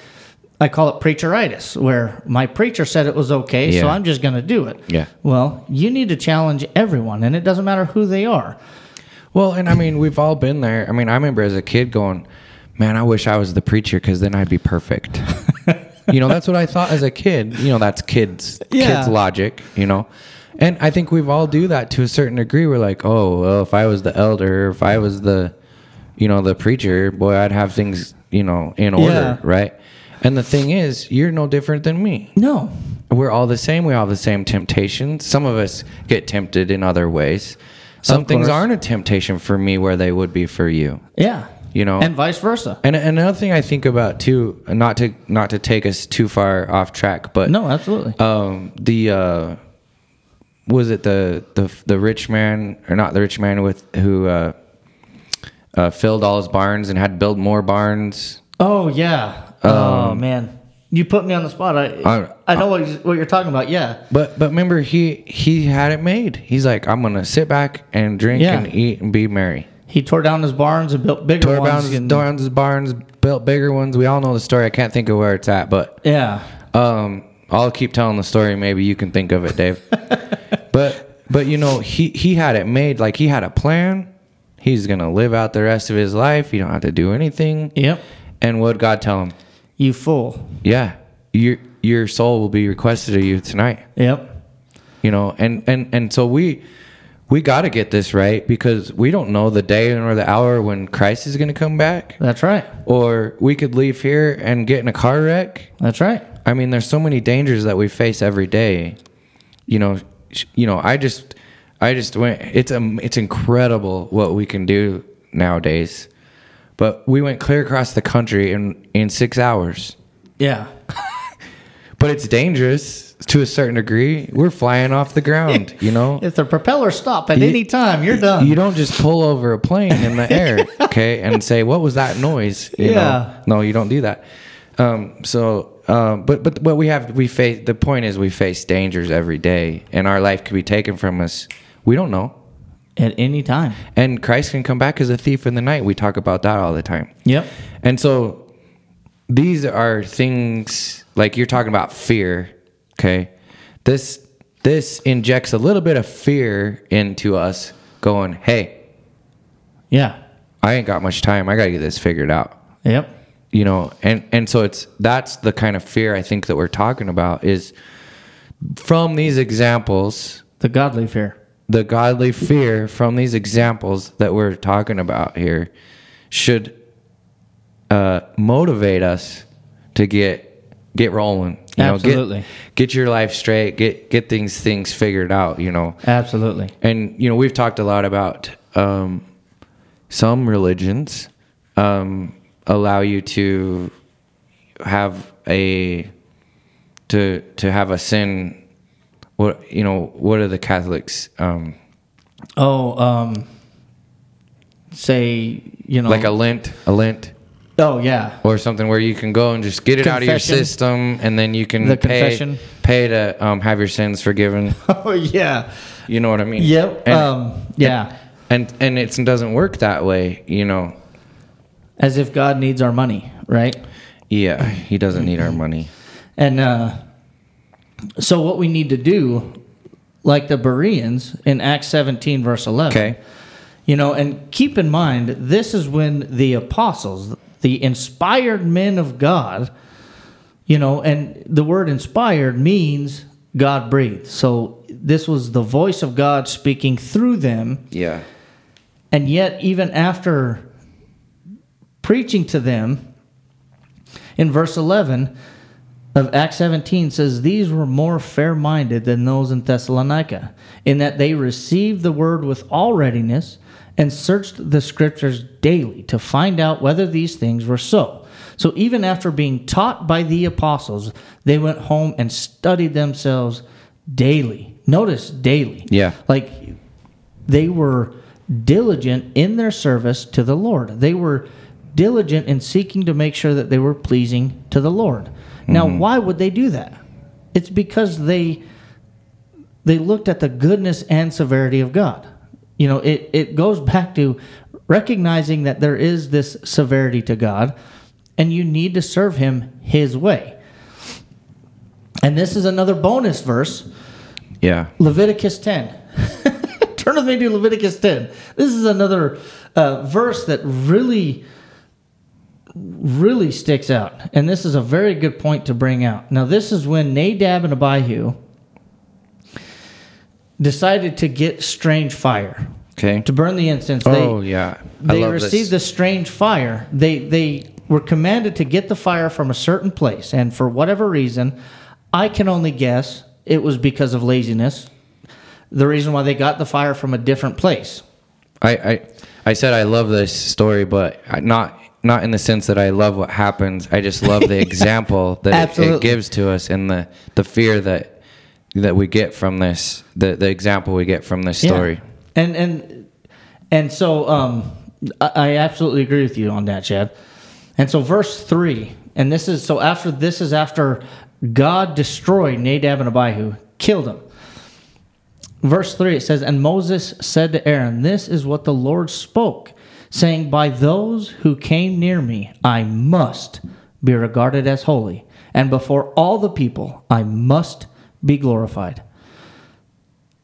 [SPEAKER 2] I call it preacheritis, where my preacher said it was okay, so I'm just going to do it.
[SPEAKER 1] Yeah.
[SPEAKER 2] Well, you need to challenge everyone, and it doesn't matter who they are.
[SPEAKER 1] Well, and I mean, we've all been there. I mean, I remember as a kid going, "Man, I wish I was the preacher because then I'd be perfect." you know, that's what I thought as a kid. You know, that's kids,
[SPEAKER 2] Yeah.
[SPEAKER 1] kids logic. You know, and I think we've all do that to a certain degree. We're like, "Oh, well, if I was the elder, if I was the, you know, the preacher, boy, I'd have things, you know, in order,
[SPEAKER 2] Yeah.
[SPEAKER 1] right?" And the thing is, you're no different than me.
[SPEAKER 2] No.
[SPEAKER 1] We're all the same. We all have the same temptations. Some of us get tempted in other ways. Some things aren't a temptation for me where they would be for you.
[SPEAKER 2] Yeah.
[SPEAKER 1] You know?
[SPEAKER 2] And vice versa.
[SPEAKER 1] And and another thing I think about too, not to not to take us too far off track, but
[SPEAKER 2] No, absolutely.
[SPEAKER 1] um, the uh, was it the the the rich man or not the rich man with who uh, uh, filled all his barns and had to build more barns.
[SPEAKER 2] oh yeah. Oh man, you put me on the spot. I
[SPEAKER 1] I-
[SPEAKER 2] I know what, you- what you're talking about. Yeah.
[SPEAKER 1] But but remember he he had it made. He's like I'm gonna sit back and drink
[SPEAKER 2] Yeah.
[SPEAKER 1] and eat and be merry.
[SPEAKER 2] He tore down his barns and built bigger
[SPEAKER 1] Tore down
[SPEAKER 2] ones.
[SPEAKER 1] his,
[SPEAKER 2] and-
[SPEAKER 1] down his barns, built bigger ones. We all know the story. I can't think of where it's at, but
[SPEAKER 2] yeah.
[SPEAKER 1] um, I'll keep telling the story. Maybe you can think of it, Dave. but but you know he he had it made like he had a plan. He's gonna live out the rest of his life. You don't have to do anything.
[SPEAKER 2] Yep.
[SPEAKER 1] And what God tell him?
[SPEAKER 2] You fool.
[SPEAKER 1] Yeah, your your soul will be requested of you tonight.
[SPEAKER 2] Yep.
[SPEAKER 1] You know, and and and so we we got to get this right because we don't know the day or the hour when Christ is going to come back.
[SPEAKER 2] That's right.
[SPEAKER 1] Or we could leave here and get in a car wreck.
[SPEAKER 2] That's right.
[SPEAKER 1] I mean, there's so many dangers that we face every day. You know, you know, I just, I just went. It's um, it's incredible what we can do nowadays. But we went clear across the country in in six hours.
[SPEAKER 2] Yeah.
[SPEAKER 1] But it's dangerous to a certain degree. We're flying off the ground. You know,
[SPEAKER 2] If the propeller stop at
[SPEAKER 1] You-
[SPEAKER 2] any time, you're done.
[SPEAKER 1] you don't just pull over a plane in the air, okay, and say, "What was that noise?" You
[SPEAKER 2] Yeah.
[SPEAKER 1] know? No, you don't do that. Um, so, um, but but what we have, we face. The point is, we face dangers every day, and our life could be taken from us. We don't know,
[SPEAKER 2] at any time.
[SPEAKER 1] and Christ can come back as a thief in the night. We talk about that all the time,
[SPEAKER 2] Yep.
[SPEAKER 1] and so these are things like you're talking about fear. Okay, this this injects a little bit of fear into us, going, "Hey."
[SPEAKER 2] Yeah.
[SPEAKER 1] I ain't got much time. I got to get this figured out.
[SPEAKER 2] Yep.
[SPEAKER 1] You know, and and so it's that's the kind of fear I think that we're talking about is from these examples,
[SPEAKER 2] The godly fear.
[SPEAKER 1] The godly fear from these examples that we're talking about here should uh, motivate us to get get rolling. You
[SPEAKER 2] Absolutely.
[SPEAKER 1] Know, get, get your life straight. Get get things things figured out. You know,
[SPEAKER 2] Absolutely.
[SPEAKER 1] and you know we've talked a lot about um, some religions um, allow you to have a to to have a sin what you know what are the catholics um,
[SPEAKER 2] Oh, um, say you know,
[SPEAKER 1] like a Lent, a Lent.
[SPEAKER 2] oh yeah,
[SPEAKER 1] or something where you can go and just get it out of your system and then you can
[SPEAKER 2] The
[SPEAKER 1] pay
[SPEAKER 2] confession.
[SPEAKER 1] pay to um, have your sins forgiven
[SPEAKER 2] oh yeah,
[SPEAKER 1] you know what i mean
[SPEAKER 2] yep,
[SPEAKER 1] and,
[SPEAKER 2] um, yeah,
[SPEAKER 1] and and it doesn't work that way you know
[SPEAKER 2] as if God needs our money, right?
[SPEAKER 1] Yeah, he doesn't need our money.
[SPEAKER 2] And uh, so what we need to do, like the Bereans in Acts 17, verse 11.
[SPEAKER 1] Okay.
[SPEAKER 2] You know, and keep in mind, this is when the apostles, the inspired men of God, you know, and the word inspired means God breathed. So this was the voice of God speaking through them.
[SPEAKER 1] Yeah.
[SPEAKER 2] And yet, even after preaching to them, in verse 11 of Acts 17 says, These were more fair minded than those in Thessalonica, in that they received the word with all readiness and searched the scriptures daily to find out whether these things were so. So, even after being taught by the apostles, they went home and studied themselves daily. Notice daily.
[SPEAKER 1] Yeah.
[SPEAKER 2] Like they were diligent in their service to the Lord. They were diligent in seeking to make sure that they were pleasing to the Lord. Now, why would they do that? It's because they they looked at the goodness and severity of God. You know, it, it goes back to recognizing that there is this severity to God and you need to serve him his way. And this is another bonus verse
[SPEAKER 1] Yeah.
[SPEAKER 2] Leviticus 10. Turn with me to Leviticus 10. This is another uh, verse that really, really sticks out. And this is a very good point to bring out. Now, this is when Nadab and Abihu decided to get strange fire
[SPEAKER 1] Okay.
[SPEAKER 2] to burn the incense.
[SPEAKER 1] Oh
[SPEAKER 2] they,
[SPEAKER 1] yeah. I
[SPEAKER 2] they received
[SPEAKER 1] this.
[SPEAKER 2] the strange fire. They they were commanded to get the fire from a certain place, and for whatever reason, I can only guess it was because of laziness. The reason why they got the fire from a different place.
[SPEAKER 1] I, I I said I love this story, but not not in the sense that I love what happens. I just love the example that it, it gives to us and the the fear that that we get from this. The the example we get from this
[SPEAKER 2] Yeah.
[SPEAKER 1] story.
[SPEAKER 2] And and and so um, I, I absolutely agree with you on that, Chad. And so verse three, and this is so after this is after God destroyed Nadab and Abihu, killed them. Verse 3 it says, And Moses said to Aaron, This is what the Lord spoke, saying, By those who came near me, I must be regarded as holy, and before all the people I must be glorified.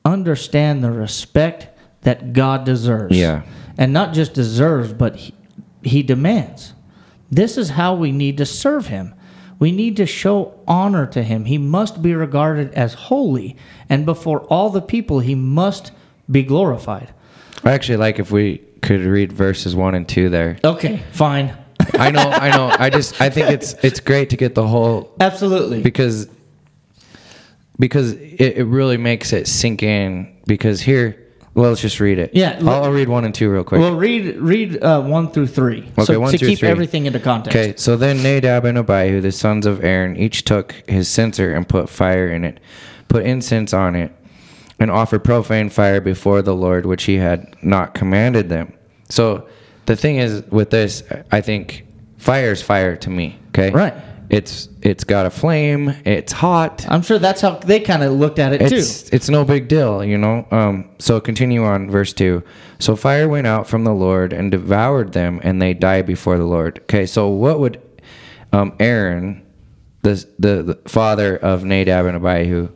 [SPEAKER 2] Understand the respect that God deserves.
[SPEAKER 1] Yeah.
[SPEAKER 2] And not just deserves, but he, he demands. This is how we need to serve him. We need to show honor to him. He must be regarded as holy, and before all the people, he must be glorified.
[SPEAKER 1] I actually like if we could read verses one and two there.
[SPEAKER 2] Okay, fine.
[SPEAKER 1] I know, I know. I just I think it's it's great to get the whole
[SPEAKER 2] Absolutely.
[SPEAKER 1] because because it, it really makes it sink in. Because here, well, let's just read it.
[SPEAKER 2] Yeah,
[SPEAKER 1] I'll, I'll read one and two real quick.
[SPEAKER 2] Well, read read uh, one through three.
[SPEAKER 1] Okay,
[SPEAKER 2] so
[SPEAKER 1] one
[SPEAKER 2] to
[SPEAKER 1] through
[SPEAKER 2] keep
[SPEAKER 1] three.
[SPEAKER 2] everything into context.
[SPEAKER 1] Okay, so then Nadab and Abihu, the sons of Aaron, each took his censer and put fire in it, put incense on it, and offered profane fire before the Lord, which he had not commanded them. So the thing is with this, I think fire is fire to me. Okay,
[SPEAKER 2] Right.
[SPEAKER 1] It's it's got a flame. It's hot.
[SPEAKER 2] I'm sure that's how they kind of looked at it
[SPEAKER 1] It's
[SPEAKER 2] too.
[SPEAKER 1] it's no big deal, you know. Um, so continue on verse two. So fire went out from the Lord and devoured them, and they died before the Lord. Okay, so what would um, Aaron, the, the the father of Nadab and Abihu,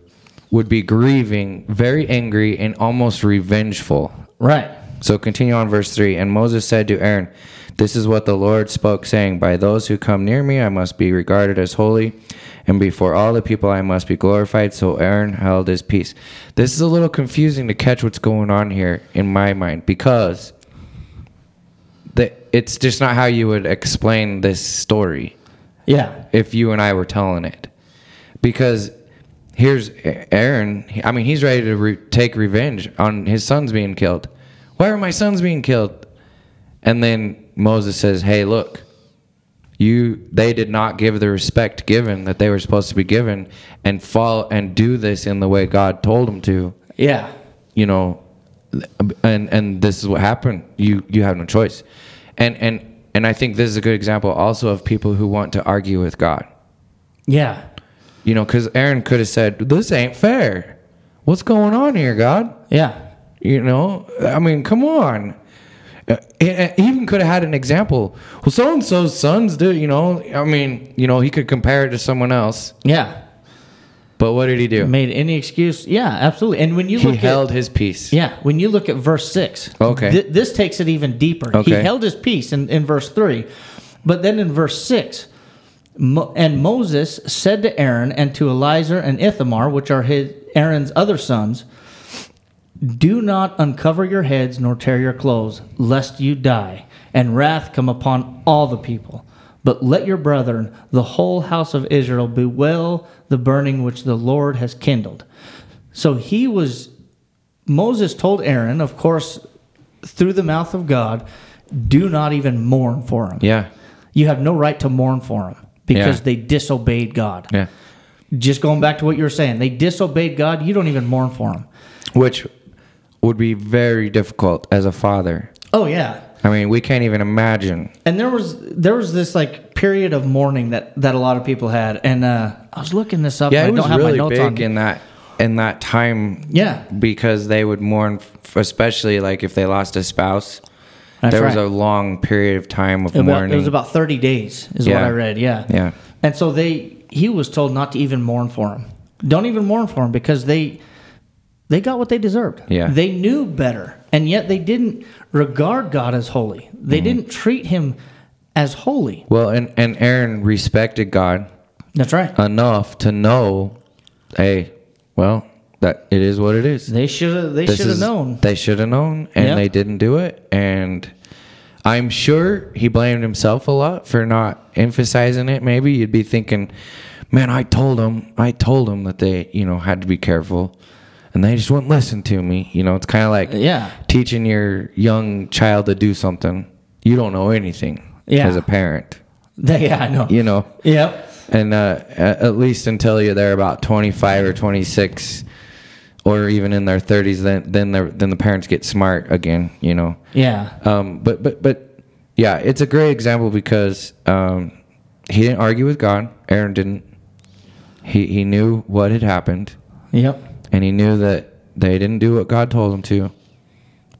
[SPEAKER 1] would be grieving, very angry, and almost revengeful.
[SPEAKER 2] Right.
[SPEAKER 1] So continue on verse 3. And Moses said to Aaron, This is what the Lord spoke, saying, By those who come near me I must be regarded as holy, and before all the people I must be glorified. So Aaron held his peace. This is a little confusing to catch what's going on here in my mind because the, it's just not how you would explain this story
[SPEAKER 2] Yeah.
[SPEAKER 1] if you and I were telling it. Because here's Aaron. I mean, he's ready to re- take revenge on his sons being killed. Why are my sons being killed? And then Moses says, "Hey, look, you they did not give the respect given that they were supposed to be given, and fall and do this in the way God told them to.
[SPEAKER 2] Yeah.
[SPEAKER 1] You know, and and this is what happened. You you have no choice, and and and I think this is a good example also of people who want to argue with God.
[SPEAKER 2] Yeah.
[SPEAKER 1] You know, because Aaron could have said, "This ain't fair. What's going on here, God?"
[SPEAKER 2] Yeah.
[SPEAKER 1] You know, I mean, come on. Uh, He he even could have had an example. Well, so and so's sons do. You know, I mean, you know, he could compare it to someone else.
[SPEAKER 2] Yeah.
[SPEAKER 1] But what did he do?
[SPEAKER 2] Made any excuse? Yeah, absolutely. And when you
[SPEAKER 1] He
[SPEAKER 2] look
[SPEAKER 1] held
[SPEAKER 2] at
[SPEAKER 1] his peace.
[SPEAKER 2] yeah, when you look at verse six,
[SPEAKER 1] Okay.
[SPEAKER 2] thi- this takes it even deeper.
[SPEAKER 1] Okay.
[SPEAKER 2] He held his peace in, in verse three, but then in verse six, Mo- and Moses said to Aaron and to Eleazar and Ithamar, which are his Aaron's other sons, Do not uncover your heads nor tear your clothes, lest you die, and wrath come upon all the people. But let your brethren, the whole house of Israel, bewail the burning which the Lord has kindled. So he was, Moses told Aaron, of course, through the mouth of God, do not even mourn for him.
[SPEAKER 1] Yeah.
[SPEAKER 2] You have no right to mourn for him because
[SPEAKER 1] Yeah.
[SPEAKER 2] they disobeyed God.
[SPEAKER 1] Yeah.
[SPEAKER 2] Just going back to what you were saying, they disobeyed God. You don't even mourn for them,
[SPEAKER 1] Which would be very difficult as a father.
[SPEAKER 2] Oh yeah,
[SPEAKER 1] I mean, we can't even imagine.
[SPEAKER 2] and there was there was this like period of mourning that that a lot of people had, and uh, I was looking this up.
[SPEAKER 1] Yeah, it
[SPEAKER 2] I
[SPEAKER 1] was
[SPEAKER 2] don't have
[SPEAKER 1] really
[SPEAKER 2] my notes on.
[SPEAKER 1] big in that in that time.
[SPEAKER 2] Yeah.
[SPEAKER 1] because they would mourn, especially like if they lost a spouse.
[SPEAKER 2] That's
[SPEAKER 1] there was a long period of time of
[SPEAKER 2] About-
[SPEAKER 1] mourning.
[SPEAKER 2] it was about thirty days, is what I read. Yeah,
[SPEAKER 1] Yeah.
[SPEAKER 2] And so they he was told not to even mourn for him. Don't even mourn for him because they they got what they deserved.
[SPEAKER 1] Yeah.
[SPEAKER 2] They knew better. And yet they didn't regard God as holy. They
[SPEAKER 1] Mm-hmm.
[SPEAKER 2] didn't treat him as holy.
[SPEAKER 1] well, and and Aaron respected God
[SPEAKER 2] That's right.
[SPEAKER 1] enough to know, hey, well, that it is what it is.
[SPEAKER 2] They should have they should have known.
[SPEAKER 1] They should have known, and
[SPEAKER 2] Yeah.
[SPEAKER 1] they didn't do it. And I'm sure he blamed himself a lot for not emphasizing it. Maybe you'd be thinking, "Man, I told them, I told them that they, you know, had to be careful, and they just wouldn't listen to me." You know, it's kind of like
[SPEAKER 2] Yeah.
[SPEAKER 1] teaching your young child to do something. You don't know anything
[SPEAKER 2] Yeah.
[SPEAKER 1] as a parent.
[SPEAKER 2] Yeah, I know.
[SPEAKER 1] You know,
[SPEAKER 2] Yep.
[SPEAKER 1] and uh, at at least until you're there about 25 or 26 or even in their 30s then then the then the parents get smart again you know
[SPEAKER 2] Yeah.
[SPEAKER 1] um, but but but yeah it's a great example because um, he didn't argue with God Aaron didn't he he knew what had happened
[SPEAKER 2] Yep.
[SPEAKER 1] and he knew that they didn't do what God told them to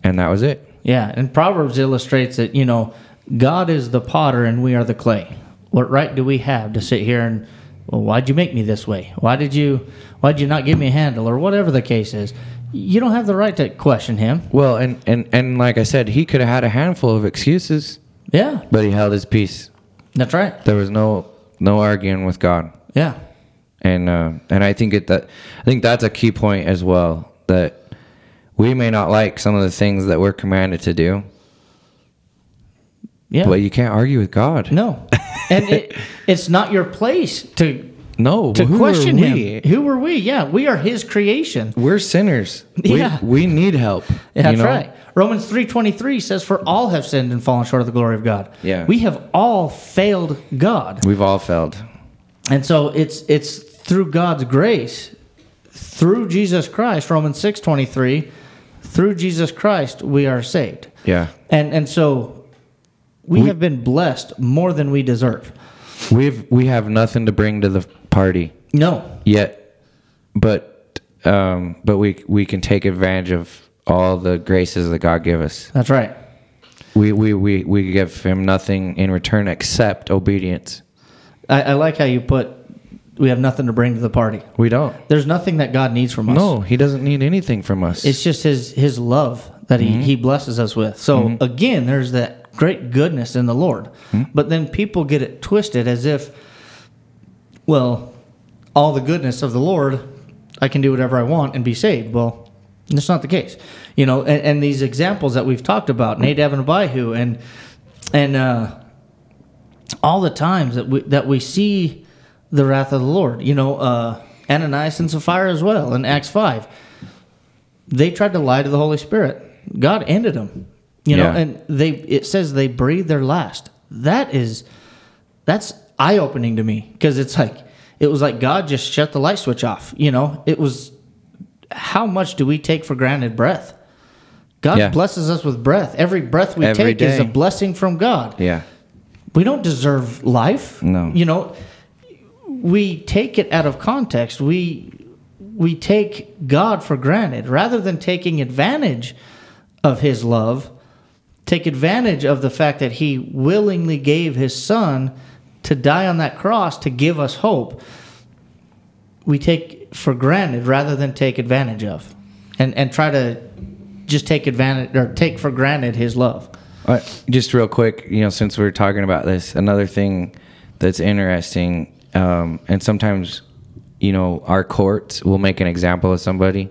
[SPEAKER 1] and that was it
[SPEAKER 2] Yeah, and Proverbs illustrates that, you know, God is the potter and we are the clay. What right do we have to sit here and well, why'd you make me this way? Why did you why'd you not give me a handle or whatever the case is? You don't have the right to question him.
[SPEAKER 1] Well, and, and, and like I said, he could have had a handful of excuses,
[SPEAKER 2] Yeah,
[SPEAKER 1] but he held his peace.
[SPEAKER 2] that's right.
[SPEAKER 1] There was no no arguing with God.
[SPEAKER 2] Yeah.
[SPEAKER 1] and uh, and I think it that I think that's a key point as well that we may not like some of the things that we're commanded to do,
[SPEAKER 2] Yeah.
[SPEAKER 1] but you can't argue with God.
[SPEAKER 2] no. And it, it's not your place to
[SPEAKER 1] No,
[SPEAKER 2] to question
[SPEAKER 1] we?
[SPEAKER 2] him. Who are we? Yeah, we are his creation.
[SPEAKER 1] We're sinners.
[SPEAKER 2] Yeah.
[SPEAKER 1] we, we need help.
[SPEAKER 2] Yeah, that's
[SPEAKER 1] know?
[SPEAKER 2] right. Romans 3:23 says for all have sinned and fallen short of the glory of God.
[SPEAKER 1] Yeah.
[SPEAKER 2] We have all failed God.
[SPEAKER 1] We've all failed.
[SPEAKER 2] And so it's it's through God's grace, through Jesus Christ, Romans 6:23, through Jesus Christ we are saved.
[SPEAKER 1] Yeah,
[SPEAKER 2] And and so we,
[SPEAKER 1] We-
[SPEAKER 2] have been blessed more than we deserve.
[SPEAKER 1] we've we have nothing to bring to the party
[SPEAKER 2] No.
[SPEAKER 1] yet, but um, but we we can take advantage of all the graces that God give us.
[SPEAKER 2] That's right.
[SPEAKER 1] We we we we give Him nothing in return except obedience.
[SPEAKER 2] I, I like how you put we have nothing to bring to the party.
[SPEAKER 1] We don't.
[SPEAKER 2] There's nothing that God needs from us.
[SPEAKER 1] No, he doesn't need anything from us.
[SPEAKER 2] It's just his his love that he,
[SPEAKER 1] Mm-hmm.
[SPEAKER 2] he blesses us with. So again, there's that great goodness in the Lord.
[SPEAKER 1] Mm-hmm.
[SPEAKER 2] But then people get it twisted as if, well, all the goodness of the Lord, I can do whatever I want and be saved. Well, that's not the case. You know, and, and these examples that we've talked about, Nadab and Abihu, and and uh, all the times that we that we see the wrath of the Lord. You know, uh, Ananias and Sapphira as well in Acts five they tried to lie to the Holy Spirit. God ended them. You know,
[SPEAKER 1] Yeah.
[SPEAKER 2] and they it says they breathe their last. That is that's eye opening to me because it's like it was like God just shut the light switch off. You know, it was how much do we take for granted breath? God
[SPEAKER 1] Yeah.
[SPEAKER 2] blesses us with breath. Every breath we
[SPEAKER 1] Every
[SPEAKER 2] take is a blessing from God.
[SPEAKER 1] yeah.
[SPEAKER 2] We don't deserve life.
[SPEAKER 1] No.
[SPEAKER 2] You know, we take it out of context. We we take God for granted rather than taking advantage of his love. Take advantage of the fact that he willingly gave his son to die on that cross to give us hope. We take for granted rather than take advantage of. And and try to just take advantage or take for granted his love.
[SPEAKER 1] Uh, just real quick, you know, since we're talking about this, another thing that's interesting, um, and sometimes, you know, our courts will make an example of somebody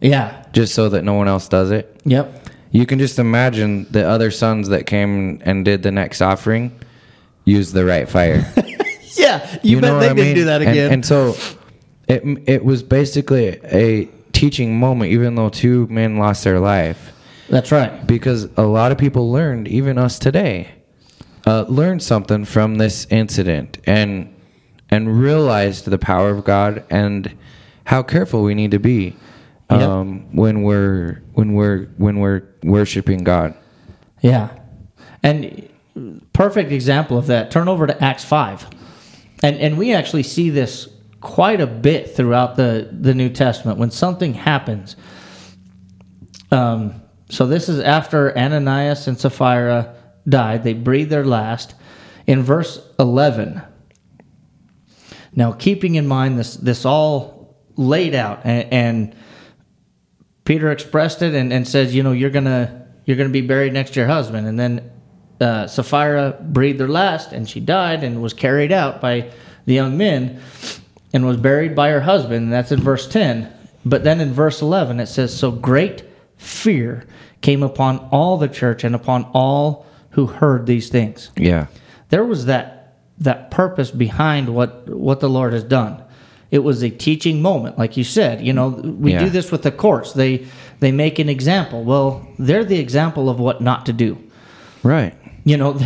[SPEAKER 2] Yeah.
[SPEAKER 1] just so that no one else does it.
[SPEAKER 2] Yep.
[SPEAKER 1] You can just imagine the other sons that came and did the next offering use the right fire.
[SPEAKER 2] Yeah, you, bet
[SPEAKER 1] know
[SPEAKER 2] they
[SPEAKER 1] I
[SPEAKER 2] didn't
[SPEAKER 1] mean?
[SPEAKER 2] do that
[SPEAKER 1] And-
[SPEAKER 2] again.
[SPEAKER 1] And, so it it was basically a teaching moment, even though two men lost their life,
[SPEAKER 2] That's right.
[SPEAKER 1] because a lot of people learned, even us today, uh, learned something from this incident and and realized the power of God and how careful we need to be
[SPEAKER 2] Yep.
[SPEAKER 1] um, when we're when we're when we're worshiping God.
[SPEAKER 2] Yeah. And perfect example of that. Turn over to Acts 5. And and we actually see this quite a bit throughout the the New Testament when something happens. Um so this is after Ananias and Sapphira died. They breathed their last. In verse 11. Now, keeping in mind this this all laid out and, and Peter expressed it and, and says, you know, you're gonna you're gonna be buried next to your husband. And then uh, Sapphira breathed her last, and she died and was carried out by the young men, and was buried by her husband. And that's in verse ten. But then in verse eleven it says, so great fear came upon all the church and upon all who heard these things
[SPEAKER 1] Yeah.
[SPEAKER 2] there was that that purpose behind what what the Lord has done. It was a teaching moment, like you said. You know, we
[SPEAKER 1] Yeah.
[SPEAKER 2] do this with the courts. They they make an example. Well, they're the example of what not to do.
[SPEAKER 1] Right.
[SPEAKER 2] You know,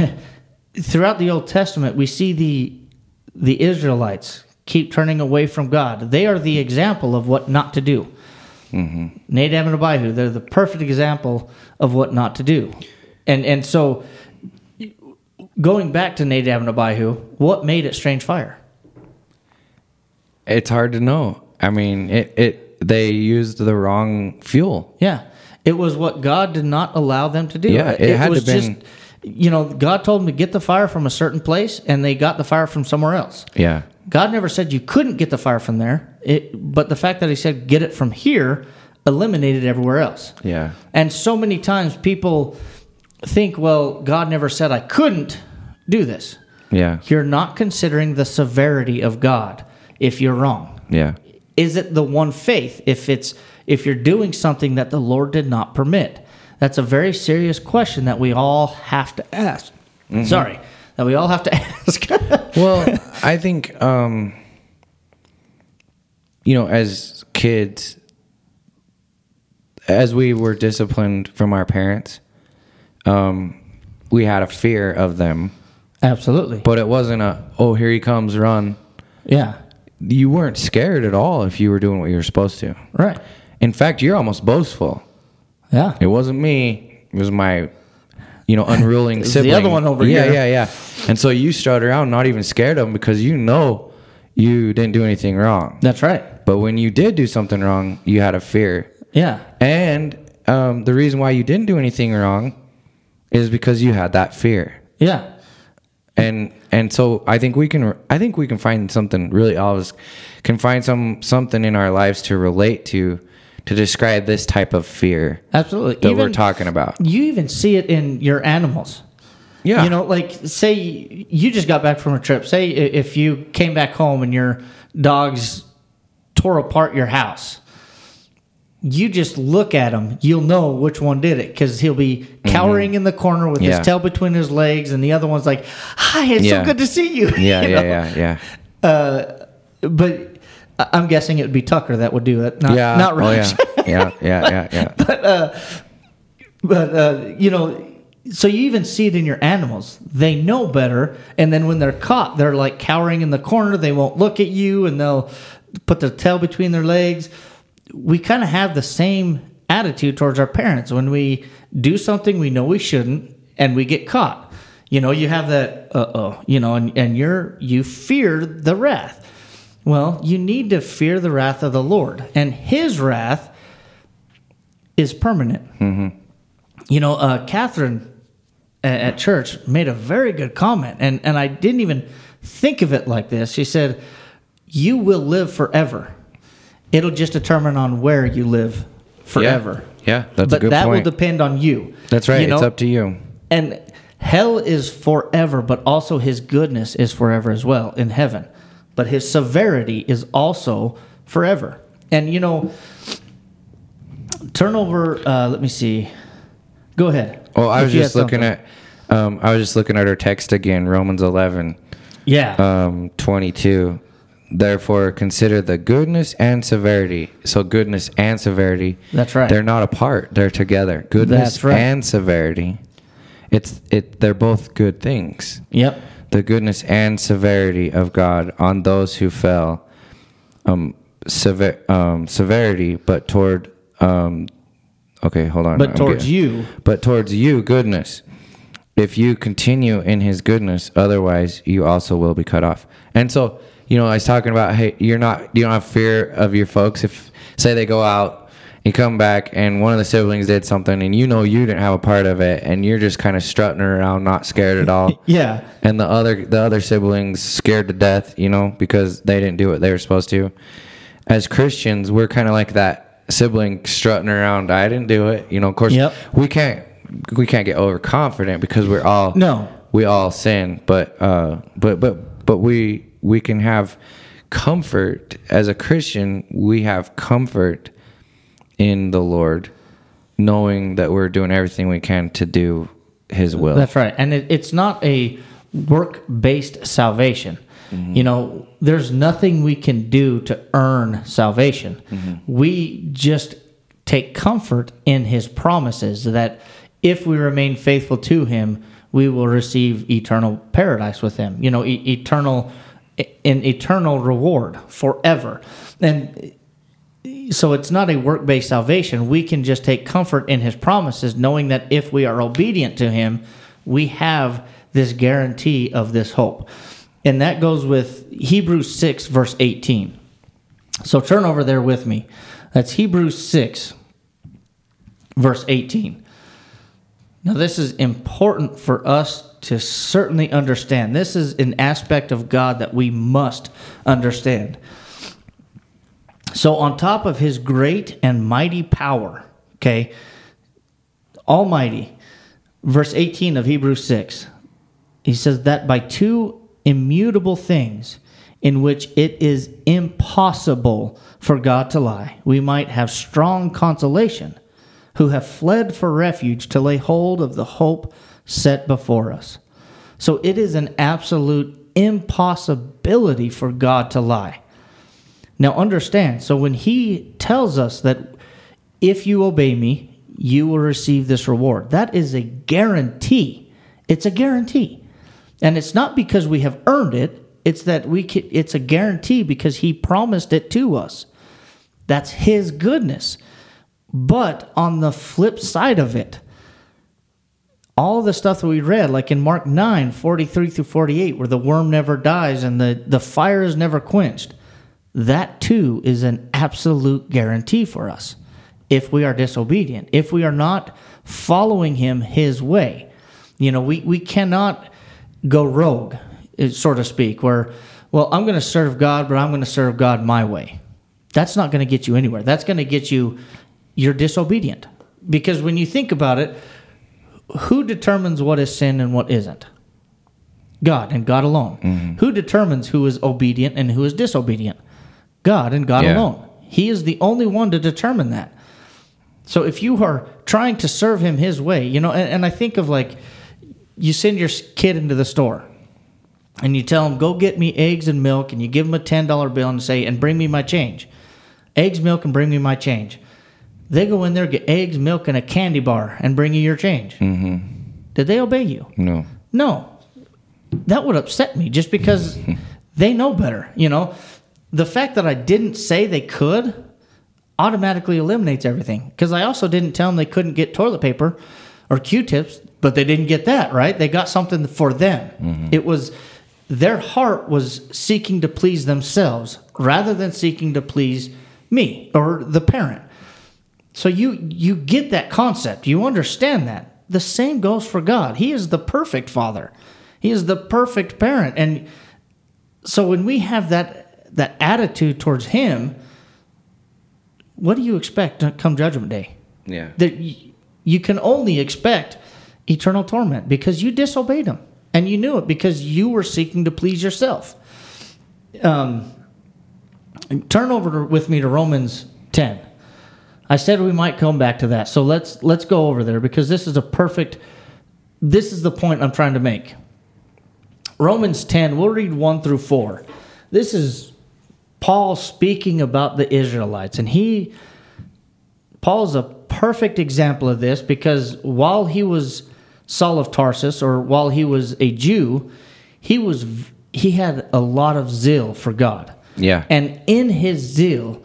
[SPEAKER 2] throughout the Old Testament, we see the the Israelites keep turning away from God. They are the example of what not to do. Mm-hmm. Nadab and Abihu, they're the perfect example of what not to do. And and so going back to Nadab and Abihu, what made it strange fire?
[SPEAKER 1] It's hard to know. I mean, it, it they used the wrong fuel.
[SPEAKER 2] Yeah. It was what God did not allow them to do.
[SPEAKER 1] Yeah, it had to been-
[SPEAKER 2] you know, God told them to get the fire from a certain place and they got the fire from somewhere else.
[SPEAKER 1] Yeah.
[SPEAKER 2] God never said you couldn't get the fire from there. It, but the fact that He said get it from here eliminated everywhere else.
[SPEAKER 1] Yeah.
[SPEAKER 2] And so many times people think, well, God never said I couldn't do this.
[SPEAKER 1] Yeah.
[SPEAKER 2] You're not considering the severity of God if you're wrong.
[SPEAKER 1] Yeah.
[SPEAKER 2] Is it the one faith if it's if you're doing something that the Lord did not permit? That's a very serious question that we all have to ask. Sorry, that we all have to ask.
[SPEAKER 1] Well, I think um you know, as kids as we were disciplined from our parents, um we had a fear of them,
[SPEAKER 2] Absolutely.
[SPEAKER 1] but it wasn't a oh, here he comes, run.
[SPEAKER 2] yeah.
[SPEAKER 1] You weren't scared at all if you were doing what you were supposed to.
[SPEAKER 2] Right.
[SPEAKER 1] In fact, you're almost boastful.
[SPEAKER 2] Yeah.
[SPEAKER 1] It wasn't me. It was my, you know, unruling
[SPEAKER 2] It's the other one over
[SPEAKER 1] yeah,
[SPEAKER 2] here.
[SPEAKER 1] Yeah, yeah, yeah, And so you strut around, not even scared of them, because you know you didn't do anything wrong.
[SPEAKER 2] That's right.
[SPEAKER 1] But when you did do something wrong, you had a fear.
[SPEAKER 2] Yeah.
[SPEAKER 1] And um, the reason why you didn't do anything wrong is because you had that fear.
[SPEAKER 2] Yeah.
[SPEAKER 1] And and so I think we can I think we can find something really all of us can find some something in our lives to relate to to describe this type of fear
[SPEAKER 2] Absolutely.
[SPEAKER 1] that we're talking about.
[SPEAKER 2] You even see it in your animals.
[SPEAKER 1] Yeah.
[SPEAKER 2] You know, like say you just got back from a trip. Say if you came back home and your dogs tore apart your house. You just look at him, you'll know which one did it because he'll be cowering in the corner with
[SPEAKER 1] Mm-hmm. Yeah.
[SPEAKER 2] his tail between his legs, and the other one's like, "Hi, it's
[SPEAKER 1] Yeah.
[SPEAKER 2] so good to see you."
[SPEAKER 1] Yeah,
[SPEAKER 2] You
[SPEAKER 1] yeah,
[SPEAKER 2] know?
[SPEAKER 1] yeah, yeah.
[SPEAKER 2] But I- I'm guessing it would be Tucker that would do it, not
[SPEAKER 1] yeah.
[SPEAKER 2] not
[SPEAKER 1] oh,
[SPEAKER 2] Rush.
[SPEAKER 1] yeah. yeah, yeah, yeah, yeah.
[SPEAKER 2] But uh, you know, so you even see it in your animals. They know better, and then when they're caught, they're like cowering in the corner. They won't look at you, and they'll put their tail between their legs. We kind of have the same attitude towards our parents when we do something we know we shouldn't, and we get caught. You know, you have that uh oh, you know, and, and you're you fear the wrath. Well, you need to fear the wrath of the Lord, and His wrath is permanent. You know, uh, Catherine at, at church made a very good comment, and, and I didn't even think of it like this. She said, You will live forever. It'll just determine on where you live forever.
[SPEAKER 1] Yeah, that's
[SPEAKER 2] but
[SPEAKER 1] a good
[SPEAKER 2] that
[SPEAKER 1] point.
[SPEAKER 2] will depend on you.
[SPEAKER 1] that's right.
[SPEAKER 2] You know?
[SPEAKER 1] it's up to you.
[SPEAKER 2] And hell is forever, but also his goodness is forever as well in heaven. But his severity is also forever. And you know, turn over. Uh, let me see. Go ahead.
[SPEAKER 1] Well, I was just looking
[SPEAKER 2] something.
[SPEAKER 1] at, um, I was just looking at our text again, Romans eleven,
[SPEAKER 2] Yeah.
[SPEAKER 1] um, twenty-two. Therefore, consider the goodness and severity. So, goodness and severity.
[SPEAKER 2] That's right.
[SPEAKER 1] They're not apart; they're together. Goodness
[SPEAKER 2] right.
[SPEAKER 1] and severity. It's it. They're both good things.
[SPEAKER 2] yep.
[SPEAKER 1] the goodness and severity of God on those who fell. Um, sever- um, severity, but toward. Um, okay, hold on.
[SPEAKER 2] But
[SPEAKER 1] I'm
[SPEAKER 2] towards
[SPEAKER 1] getting-
[SPEAKER 2] you,
[SPEAKER 1] But towards you, goodness. If you continue in His goodness, otherwise you also will be cut off. And so, you know, I was talking about, hey, you're not, you don't have fear of your folks. If say they go out, and come back, and one of the siblings did something, and you know you didn't have a part of it, and you're just kind of strutting around, not scared at all
[SPEAKER 2] yeah,
[SPEAKER 1] and the other the other siblings scared to death, you know, because they didn't do what they were supposed to. As Christians, we're kind of like that sibling strutting around. I didn't do it, you know. Of course,
[SPEAKER 2] Yep.
[SPEAKER 1] we can't we can't get overconfident because we're all
[SPEAKER 2] No.
[SPEAKER 1] we all sin, but uh, but but but we we can have comfort as a Christian. We have comfort in the Lord, knowing that we're doing everything we can to do His will.
[SPEAKER 2] that's right. And it, it's not a work-based salvation. Mm-hmm. You know, there's nothing we can do to earn salvation. Mm-hmm. We just take comfort in His promises that if we remain faithful to Him, we will receive eternal paradise with Him. You know, e- eternal, an eternal reward forever. And so it's not a work based salvation. We can just take comfort in his promises, knowing that if we are obedient to him, we have this guarantee of this hope. And that goes with Hebrews 6, verse 18. So turn over there with me. That's Hebrews 6, verse 18. Now, this is important for us to certainly understand. This is an aspect of God that we must understand. So, on top of his great and mighty power, okay, Almighty, verse 18 of Hebrews 6, he says that by two immutable things in which it is impossible for God to lie, we might have strong consolation who have fled for refuge to lay hold of the hope set before us. So it is an absolute impossibility for God to lie. Now understand, so when he tells us that if you obey me, you will receive this reward, that is a guarantee. It's a guarantee. And it's not because we have earned it, it's that we can, it's a guarantee because he promised it to us. That's his goodness. But on the flip side of it, all the stuff that we read, like in Mark 9, 43 through 48, where the worm never dies and the, the fire is never quenched, that too is an absolute guarantee for us if we are disobedient, if we are not following him his way. You know, we, we cannot go rogue, eh, so to speak, where, well, I'm going to serve God, but I'm going to serve God my way. That's not going to get you anywhere. That's going to get you you're disobedient. Because when you think about it, who determines what is sin and what isn't? God and God alone. Mm-hmm. Who determines who is obedient and who is disobedient? God and God yeah. alone. He is the only one to determine that. So if you are trying to serve him his way, you know, and, and I think of like you send your kid into the store and you tell him, go get me eggs and milk, and you give him a $10 bill and say, and bring me my change. Eggs, milk, and bring me my change. They go in there, get eggs, milk, and a candy bar, and bring you your change. Mm-hmm. Did they obey you?
[SPEAKER 1] No.
[SPEAKER 2] No. That would upset me just because they know better. You know, the fact that I didn't say they could automatically eliminates everything. Because I also didn't tell them they couldn't get toilet paper or Q-tips, but they didn't get that right. They got something for them. Mm-hmm. It was their heart was seeking to please themselves rather than seeking to please me or the parent. So you you get that concept. You understand that. The same goes for God. He is the perfect father. He is the perfect parent. And so when we have that that attitude towards him, what do you expect to come judgment day?
[SPEAKER 1] Yeah.
[SPEAKER 2] That you can only expect eternal torment because you disobeyed him and you knew it because you were seeking to please yourself. Um, turn over with me to Romans 10. I said we might come back to that. So let's let's go over there because this is a perfect this is the point I'm trying to make. Romans 10, we'll read 1 through 4. This is Paul speaking about the Israelites and he Paul's a perfect example of this because while he was Saul of Tarsus or while he was a Jew, he was he had a lot of zeal for God.
[SPEAKER 1] Yeah.
[SPEAKER 2] And in his zeal,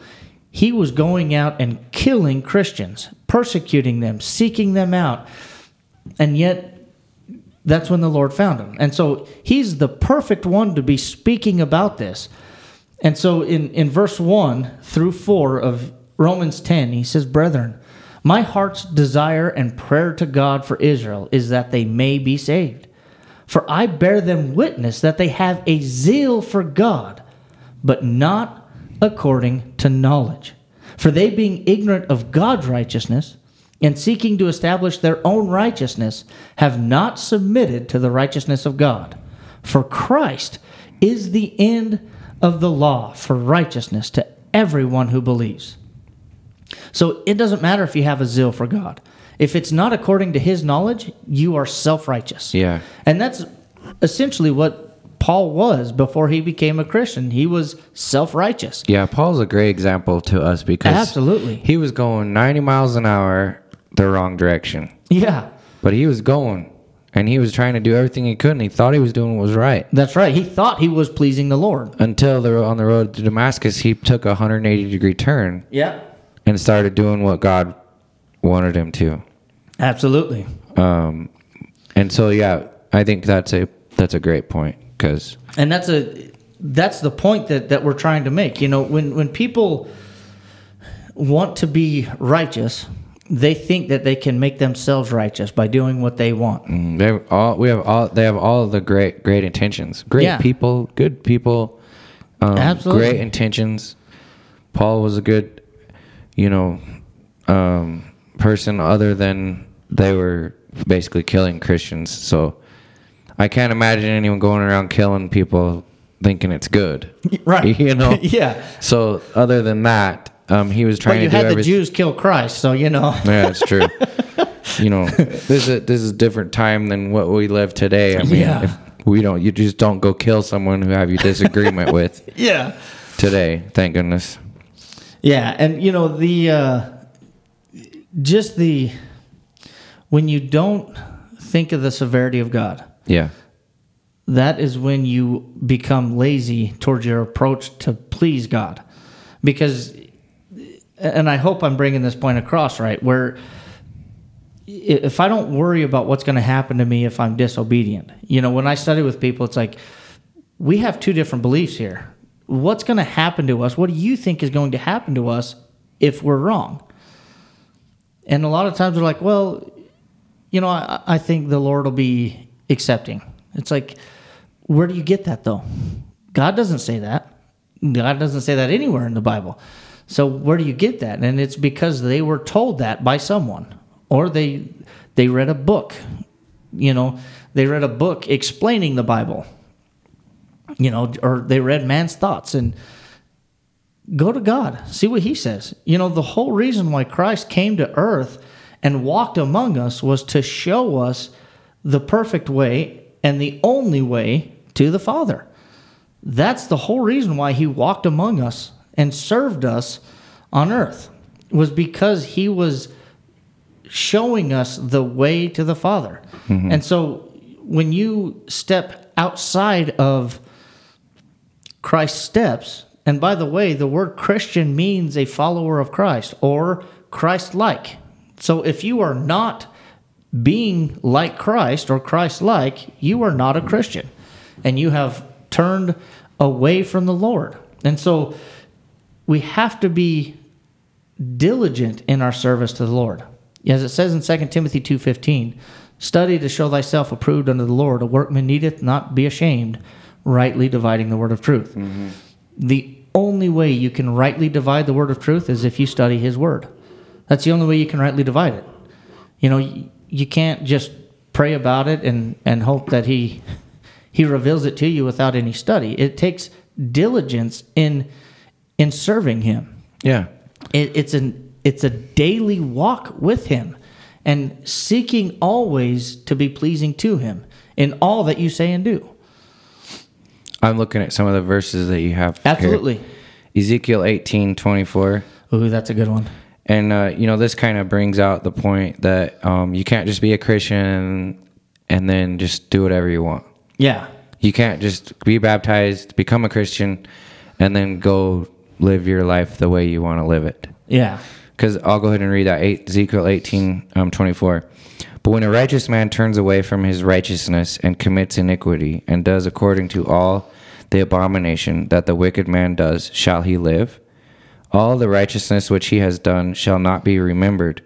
[SPEAKER 2] he was going out and killing Christians, persecuting them, seeking them out. And yet, that's when the Lord found him. And so he's the perfect one to be speaking about this. And so in, in verse 1 through 4 of Romans 10, he says, Brethren, my heart's desire and prayer to God for Israel is that they may be saved. For I bear them witness that they have a zeal for God, but not according to knowledge. For they, being ignorant of God's righteousness, and seeking to establish their own righteousness, have not submitted to the righteousness of God. For Christ is the end of the law for righteousness to everyone who believes. So it doesn't matter if you have a zeal for God. If it's not according to his knowledge, you are self righteous.
[SPEAKER 1] Yeah.
[SPEAKER 2] And that's essentially what Paul was before he became a Christian. He was self righteous.
[SPEAKER 1] Yeah, Paul's a great example to us because
[SPEAKER 2] absolutely
[SPEAKER 1] he was going 90 miles an hour the wrong direction.
[SPEAKER 2] Yeah,
[SPEAKER 1] but he was going and he was trying to do everything he could and he thought he was doing what was right.
[SPEAKER 2] That's right. He thought he was pleasing the Lord
[SPEAKER 1] until they were on the road to Damascus. He took a 180 degree turn.
[SPEAKER 2] Yeah,
[SPEAKER 1] and started doing what God wanted him to.
[SPEAKER 2] Absolutely.
[SPEAKER 1] Um, and so yeah, I think that's a that's a great point because
[SPEAKER 2] and that's a that's the point that that we're trying to make. You know, when when people want to be righteous they think that they can make themselves righteous by doing what they want.
[SPEAKER 1] Mm, They have all we have all they have all the great great intentions. Great
[SPEAKER 2] Yeah.
[SPEAKER 1] people, good people, um,
[SPEAKER 2] Absolutely.
[SPEAKER 1] great intentions. Paul was a good, you know, um, person other than they were basically killing Christians. So I can't imagine anyone going around killing people thinking it's good.
[SPEAKER 2] Right.
[SPEAKER 1] You know.
[SPEAKER 2] yeah.
[SPEAKER 1] So other than that, um, he was
[SPEAKER 2] But
[SPEAKER 1] trying
[SPEAKER 2] you
[SPEAKER 1] to do
[SPEAKER 2] had the. Jews kill Christ, so you know.
[SPEAKER 1] Yeah, it's true. you know, this is a, this is a different time than what we live today. I mean,
[SPEAKER 2] Yeah.
[SPEAKER 1] if we don't, you just don't go kill someone who have you disagreement with
[SPEAKER 2] Yeah.
[SPEAKER 1] today. Thank goodness.
[SPEAKER 2] Yeah, and you know the uh, just the when you don't think of the severity of God,
[SPEAKER 1] Yeah,
[SPEAKER 2] that is when you become lazy towards your approach to please God, because, and I hope I'm bringing this point across right where. If I don't worry about what's going to happen to me if I'm disobedient, you know, when I study with people, it's like we have two different beliefs here. What's going to happen to us? What do you think is going to happen to us if we're wrong? And a lot of times we're like, well, you know, I, I think the Lord will be accepting. It's like, where do you get that though? God doesn't say that. God doesn't say that anywhere in the Bible. So where do you get that? And it's because they were told that by someone, or they they read a book. You know, they read a book explaining the Bible you know, or they read man's thoughts and go to God, see what he says. You know, the whole reason why Christ came to earth and walked among us was to show us the perfect way and the only way to the Father. That's the whole reason why he walked among us and served us on earth was because he was showing us the way to the Father. Mm-hmm. And so when you step outside of Christ's steps, and by the way, the word Christian means a follower of Christ or Christ like. So if you are not being like Christ or Christ like, you are not a Christian. And you have turned away from the Lord. And so we have to be diligent in our service to the Lord. As it says in 2 Timothy 2:15, study to show thyself approved unto the Lord, a workman needeth not be ashamed, rightly dividing the word of truth. Mm-hmm. The only way you can rightly divide the word of truth is if you study his word. That's the only way you can rightly divide it. You know, you, can't just pray about it and, and hope that he he reveals it to you without any study. It takes diligence in in serving him.
[SPEAKER 1] yeah,
[SPEAKER 2] It, it's an it's a daily walk with him and seeking always to be pleasing to him in all that you say and do.
[SPEAKER 1] I'm looking at some of the verses that you have. here.
[SPEAKER 2] Absolutely.
[SPEAKER 1] Ezekiel 18, 24.
[SPEAKER 2] Ooh, that's a good one.
[SPEAKER 1] And uh, you know, this kind of brings out the point that um, you can't just be a Christian and then just do whatever you want.
[SPEAKER 2] Yeah.
[SPEAKER 1] You can't just be baptized, become a Christian, and then go live your life the way you want to live it.
[SPEAKER 2] Yeah.
[SPEAKER 1] Because I'll go ahead and read that eight, Ezekiel 18, um, 24. But when a righteous man turns away from his righteousness and commits iniquity and does according to all the abomination that the wicked man does, shall he live? All the righteousness which he has done shall not be remembered.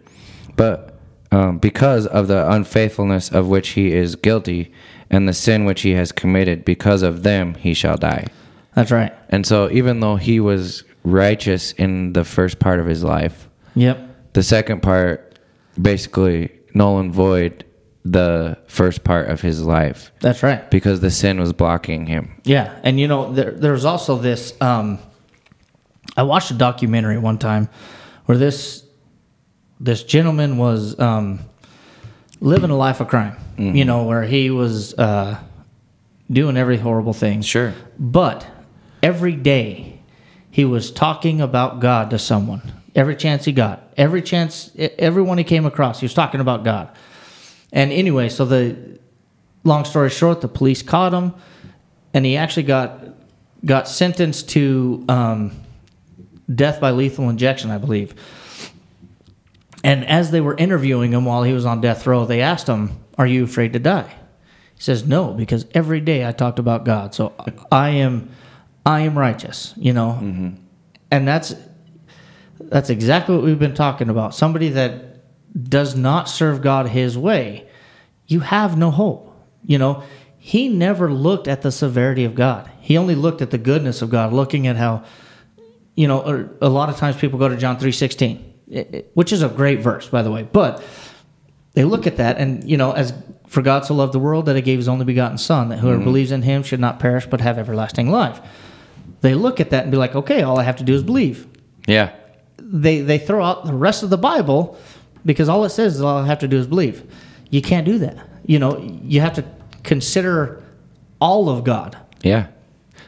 [SPEAKER 1] But um, because of the unfaithfulness of which he is guilty, and the sin which he has committed, because of them he shall die.
[SPEAKER 2] That's right.
[SPEAKER 1] And so, even though he was righteous in the first part of his life,
[SPEAKER 2] Yep.
[SPEAKER 1] the second part basically null and void the first part of his life
[SPEAKER 2] That's right.
[SPEAKER 1] because the sin was blocking him.
[SPEAKER 2] Yeah, and you know, there, there's also this. Um, I watched a documentary one time where this this gentleman was um, living a life of crime. You know, where he was uh, doing every horrible thing.
[SPEAKER 1] Sure.
[SPEAKER 2] But every day he was talking about God to someone. Every chance he got, every chance, everyone he came across, he was talking about God. And anyway, so the long story short, the police caught him, and he actually got got sentenced to um, death by lethal injection, I believe. And as they were interviewing him while he was on death row, they asked him, "Are you afraid to die?" He says, "No, because every day I talked about God, so I am, I am righteous." You know, mm-hmm. and that's that's exactly what we've been talking about. Somebody that does not serve God his way, you have no hope. You know, he never looked at the severity of God. He only looked at the goodness of God, looking at how, you know, a lot of times people go to John 3.16, which is a great verse, by the way. But they look at that and, you know, as for God so loved the world that he gave his only begotten son, that whoever mm-hmm. believes in him should not perish but have everlasting life. They look at that and be like, okay, all I have to do is believe
[SPEAKER 1] Yeah.
[SPEAKER 2] they they throw out the rest of the Bible because all it says is all I have to do is believe. You can't do that. You know, you have to consider all of God,
[SPEAKER 1] Yeah.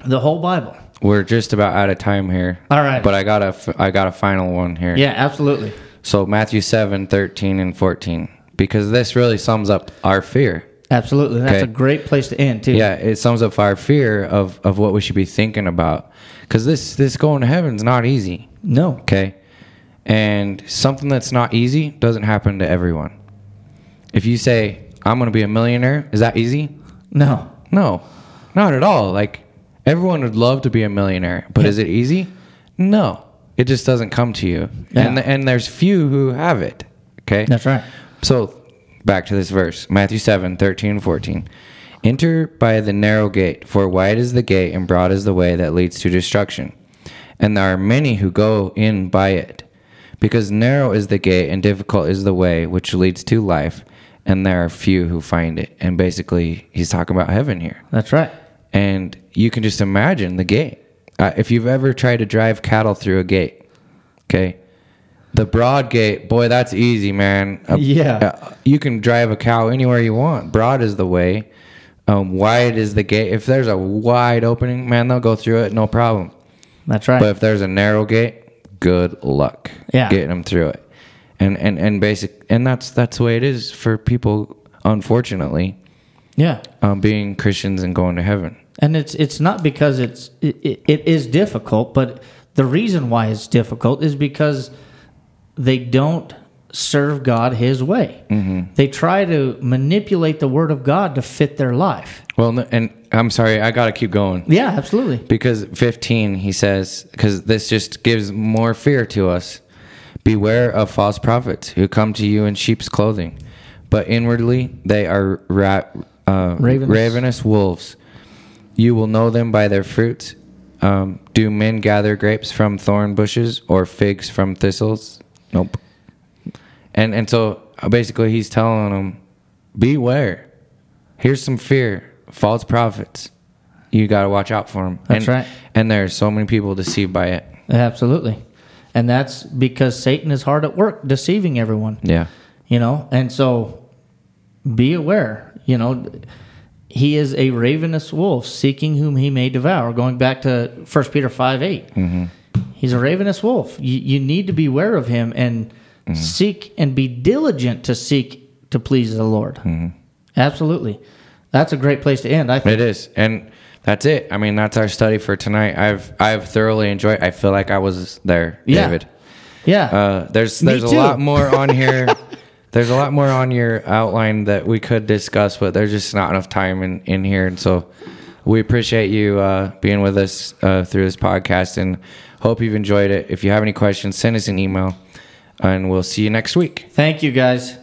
[SPEAKER 2] the whole Bible.
[SPEAKER 1] We're just about out of time here.
[SPEAKER 2] All right.
[SPEAKER 1] But I got a f- I got a final one here.
[SPEAKER 2] Yeah, absolutely.
[SPEAKER 1] So Matthew 7, 13 and 14 because this really sums up our fear.
[SPEAKER 2] Absolutely. That's
[SPEAKER 1] Okay.
[SPEAKER 2] a great place to end too.
[SPEAKER 1] Yeah, it sums up our fear of, of what we should be thinking about. Because this, this going to heaven's not easy,
[SPEAKER 2] No.
[SPEAKER 1] okay? And something that's not easy doesn't happen to everyone. If you say, I'm going to be a millionaire, is that easy?
[SPEAKER 2] No.
[SPEAKER 1] No, not at all. Like, everyone would love to be a millionaire, but is it easy? No, it just doesn't come to you.
[SPEAKER 2] Yeah.
[SPEAKER 1] And, and there's few who have it, okay?
[SPEAKER 2] That's right.
[SPEAKER 1] So back to this verse Matthew 7 13 and 14. Enter by the narrow gate, for wide is the gate and broad is the way that leads to destruction. And there are many who go in by it. Because narrow is the gate and difficult is the way which leads to life, and there are few who find it. And basically, he's talking about heaven here.
[SPEAKER 2] That's right.
[SPEAKER 1] And you can just imagine the gate. Uh, if you've ever tried to drive cattle through a gate, okay, the broad gate, boy, that's easy, man. Uh,
[SPEAKER 2] Yeah.
[SPEAKER 1] uh, you can drive a cow anywhere you want. Broad is the way. Um, wide is the gate. If there's a wide opening, man, they'll go through it, no problem.
[SPEAKER 2] That's right.
[SPEAKER 1] But if there's a narrow gate, good luck
[SPEAKER 2] Yeah.
[SPEAKER 1] getting them through it. And and and basic, and that's that's the way it is for people. Unfortunately,
[SPEAKER 2] yeah.
[SPEAKER 1] um, being Christians and going to heaven.
[SPEAKER 2] And it's it's not because it's it, it, it is difficult, but the reason why it's difficult is because they don't serve God His way. Mm-hmm. They try to manipulate the Word of God to fit their life.
[SPEAKER 1] Well, and I'm sorry, I got to keep going.
[SPEAKER 2] Yeah, absolutely.
[SPEAKER 1] Because 15, he says, because this just gives more fear to us. Beware of false prophets who come to you in sheep's clothing, but inwardly they are ra- uh,
[SPEAKER 2] Ravenous.
[SPEAKER 1] ravenous wolves. You will know them by their fruits. Um, do men gather grapes from thorn bushes or figs from thistles? Nope. And and so uh, basically, he's telling them, beware. Here's some fear. False prophets. You got to watch out for them.
[SPEAKER 2] That's
[SPEAKER 1] and,
[SPEAKER 2] right.
[SPEAKER 1] And there's so many people deceived by it.
[SPEAKER 2] Absolutely. And that's because Satan is hard at work deceiving everyone.
[SPEAKER 1] Yeah.
[SPEAKER 2] you know and so be aware you know he is a ravenous wolf seeking whom he may devour going back to 1 peter 5 8 mm-hmm. he's a ravenous wolf you, you need to be aware of him and mm-hmm. seek and be diligent to seek to please the lord mm-hmm. absolutely that's a great place to end i think
[SPEAKER 1] It is. And that's it. I mean, that's our study for tonight. I've I've thoroughly enjoyed. I feel like I was there,
[SPEAKER 2] Yeah.
[SPEAKER 1] David.
[SPEAKER 2] yeah
[SPEAKER 1] Uh, there's there's a lot more on here. there's a lot more on your outline that we could discuss, but there's just not enough time in in here. And so we appreciate you uh, being with us uh, through this podcast, and hope you've enjoyed it. If you have any questions, send us an email, and we'll see you next week.
[SPEAKER 2] thank you guys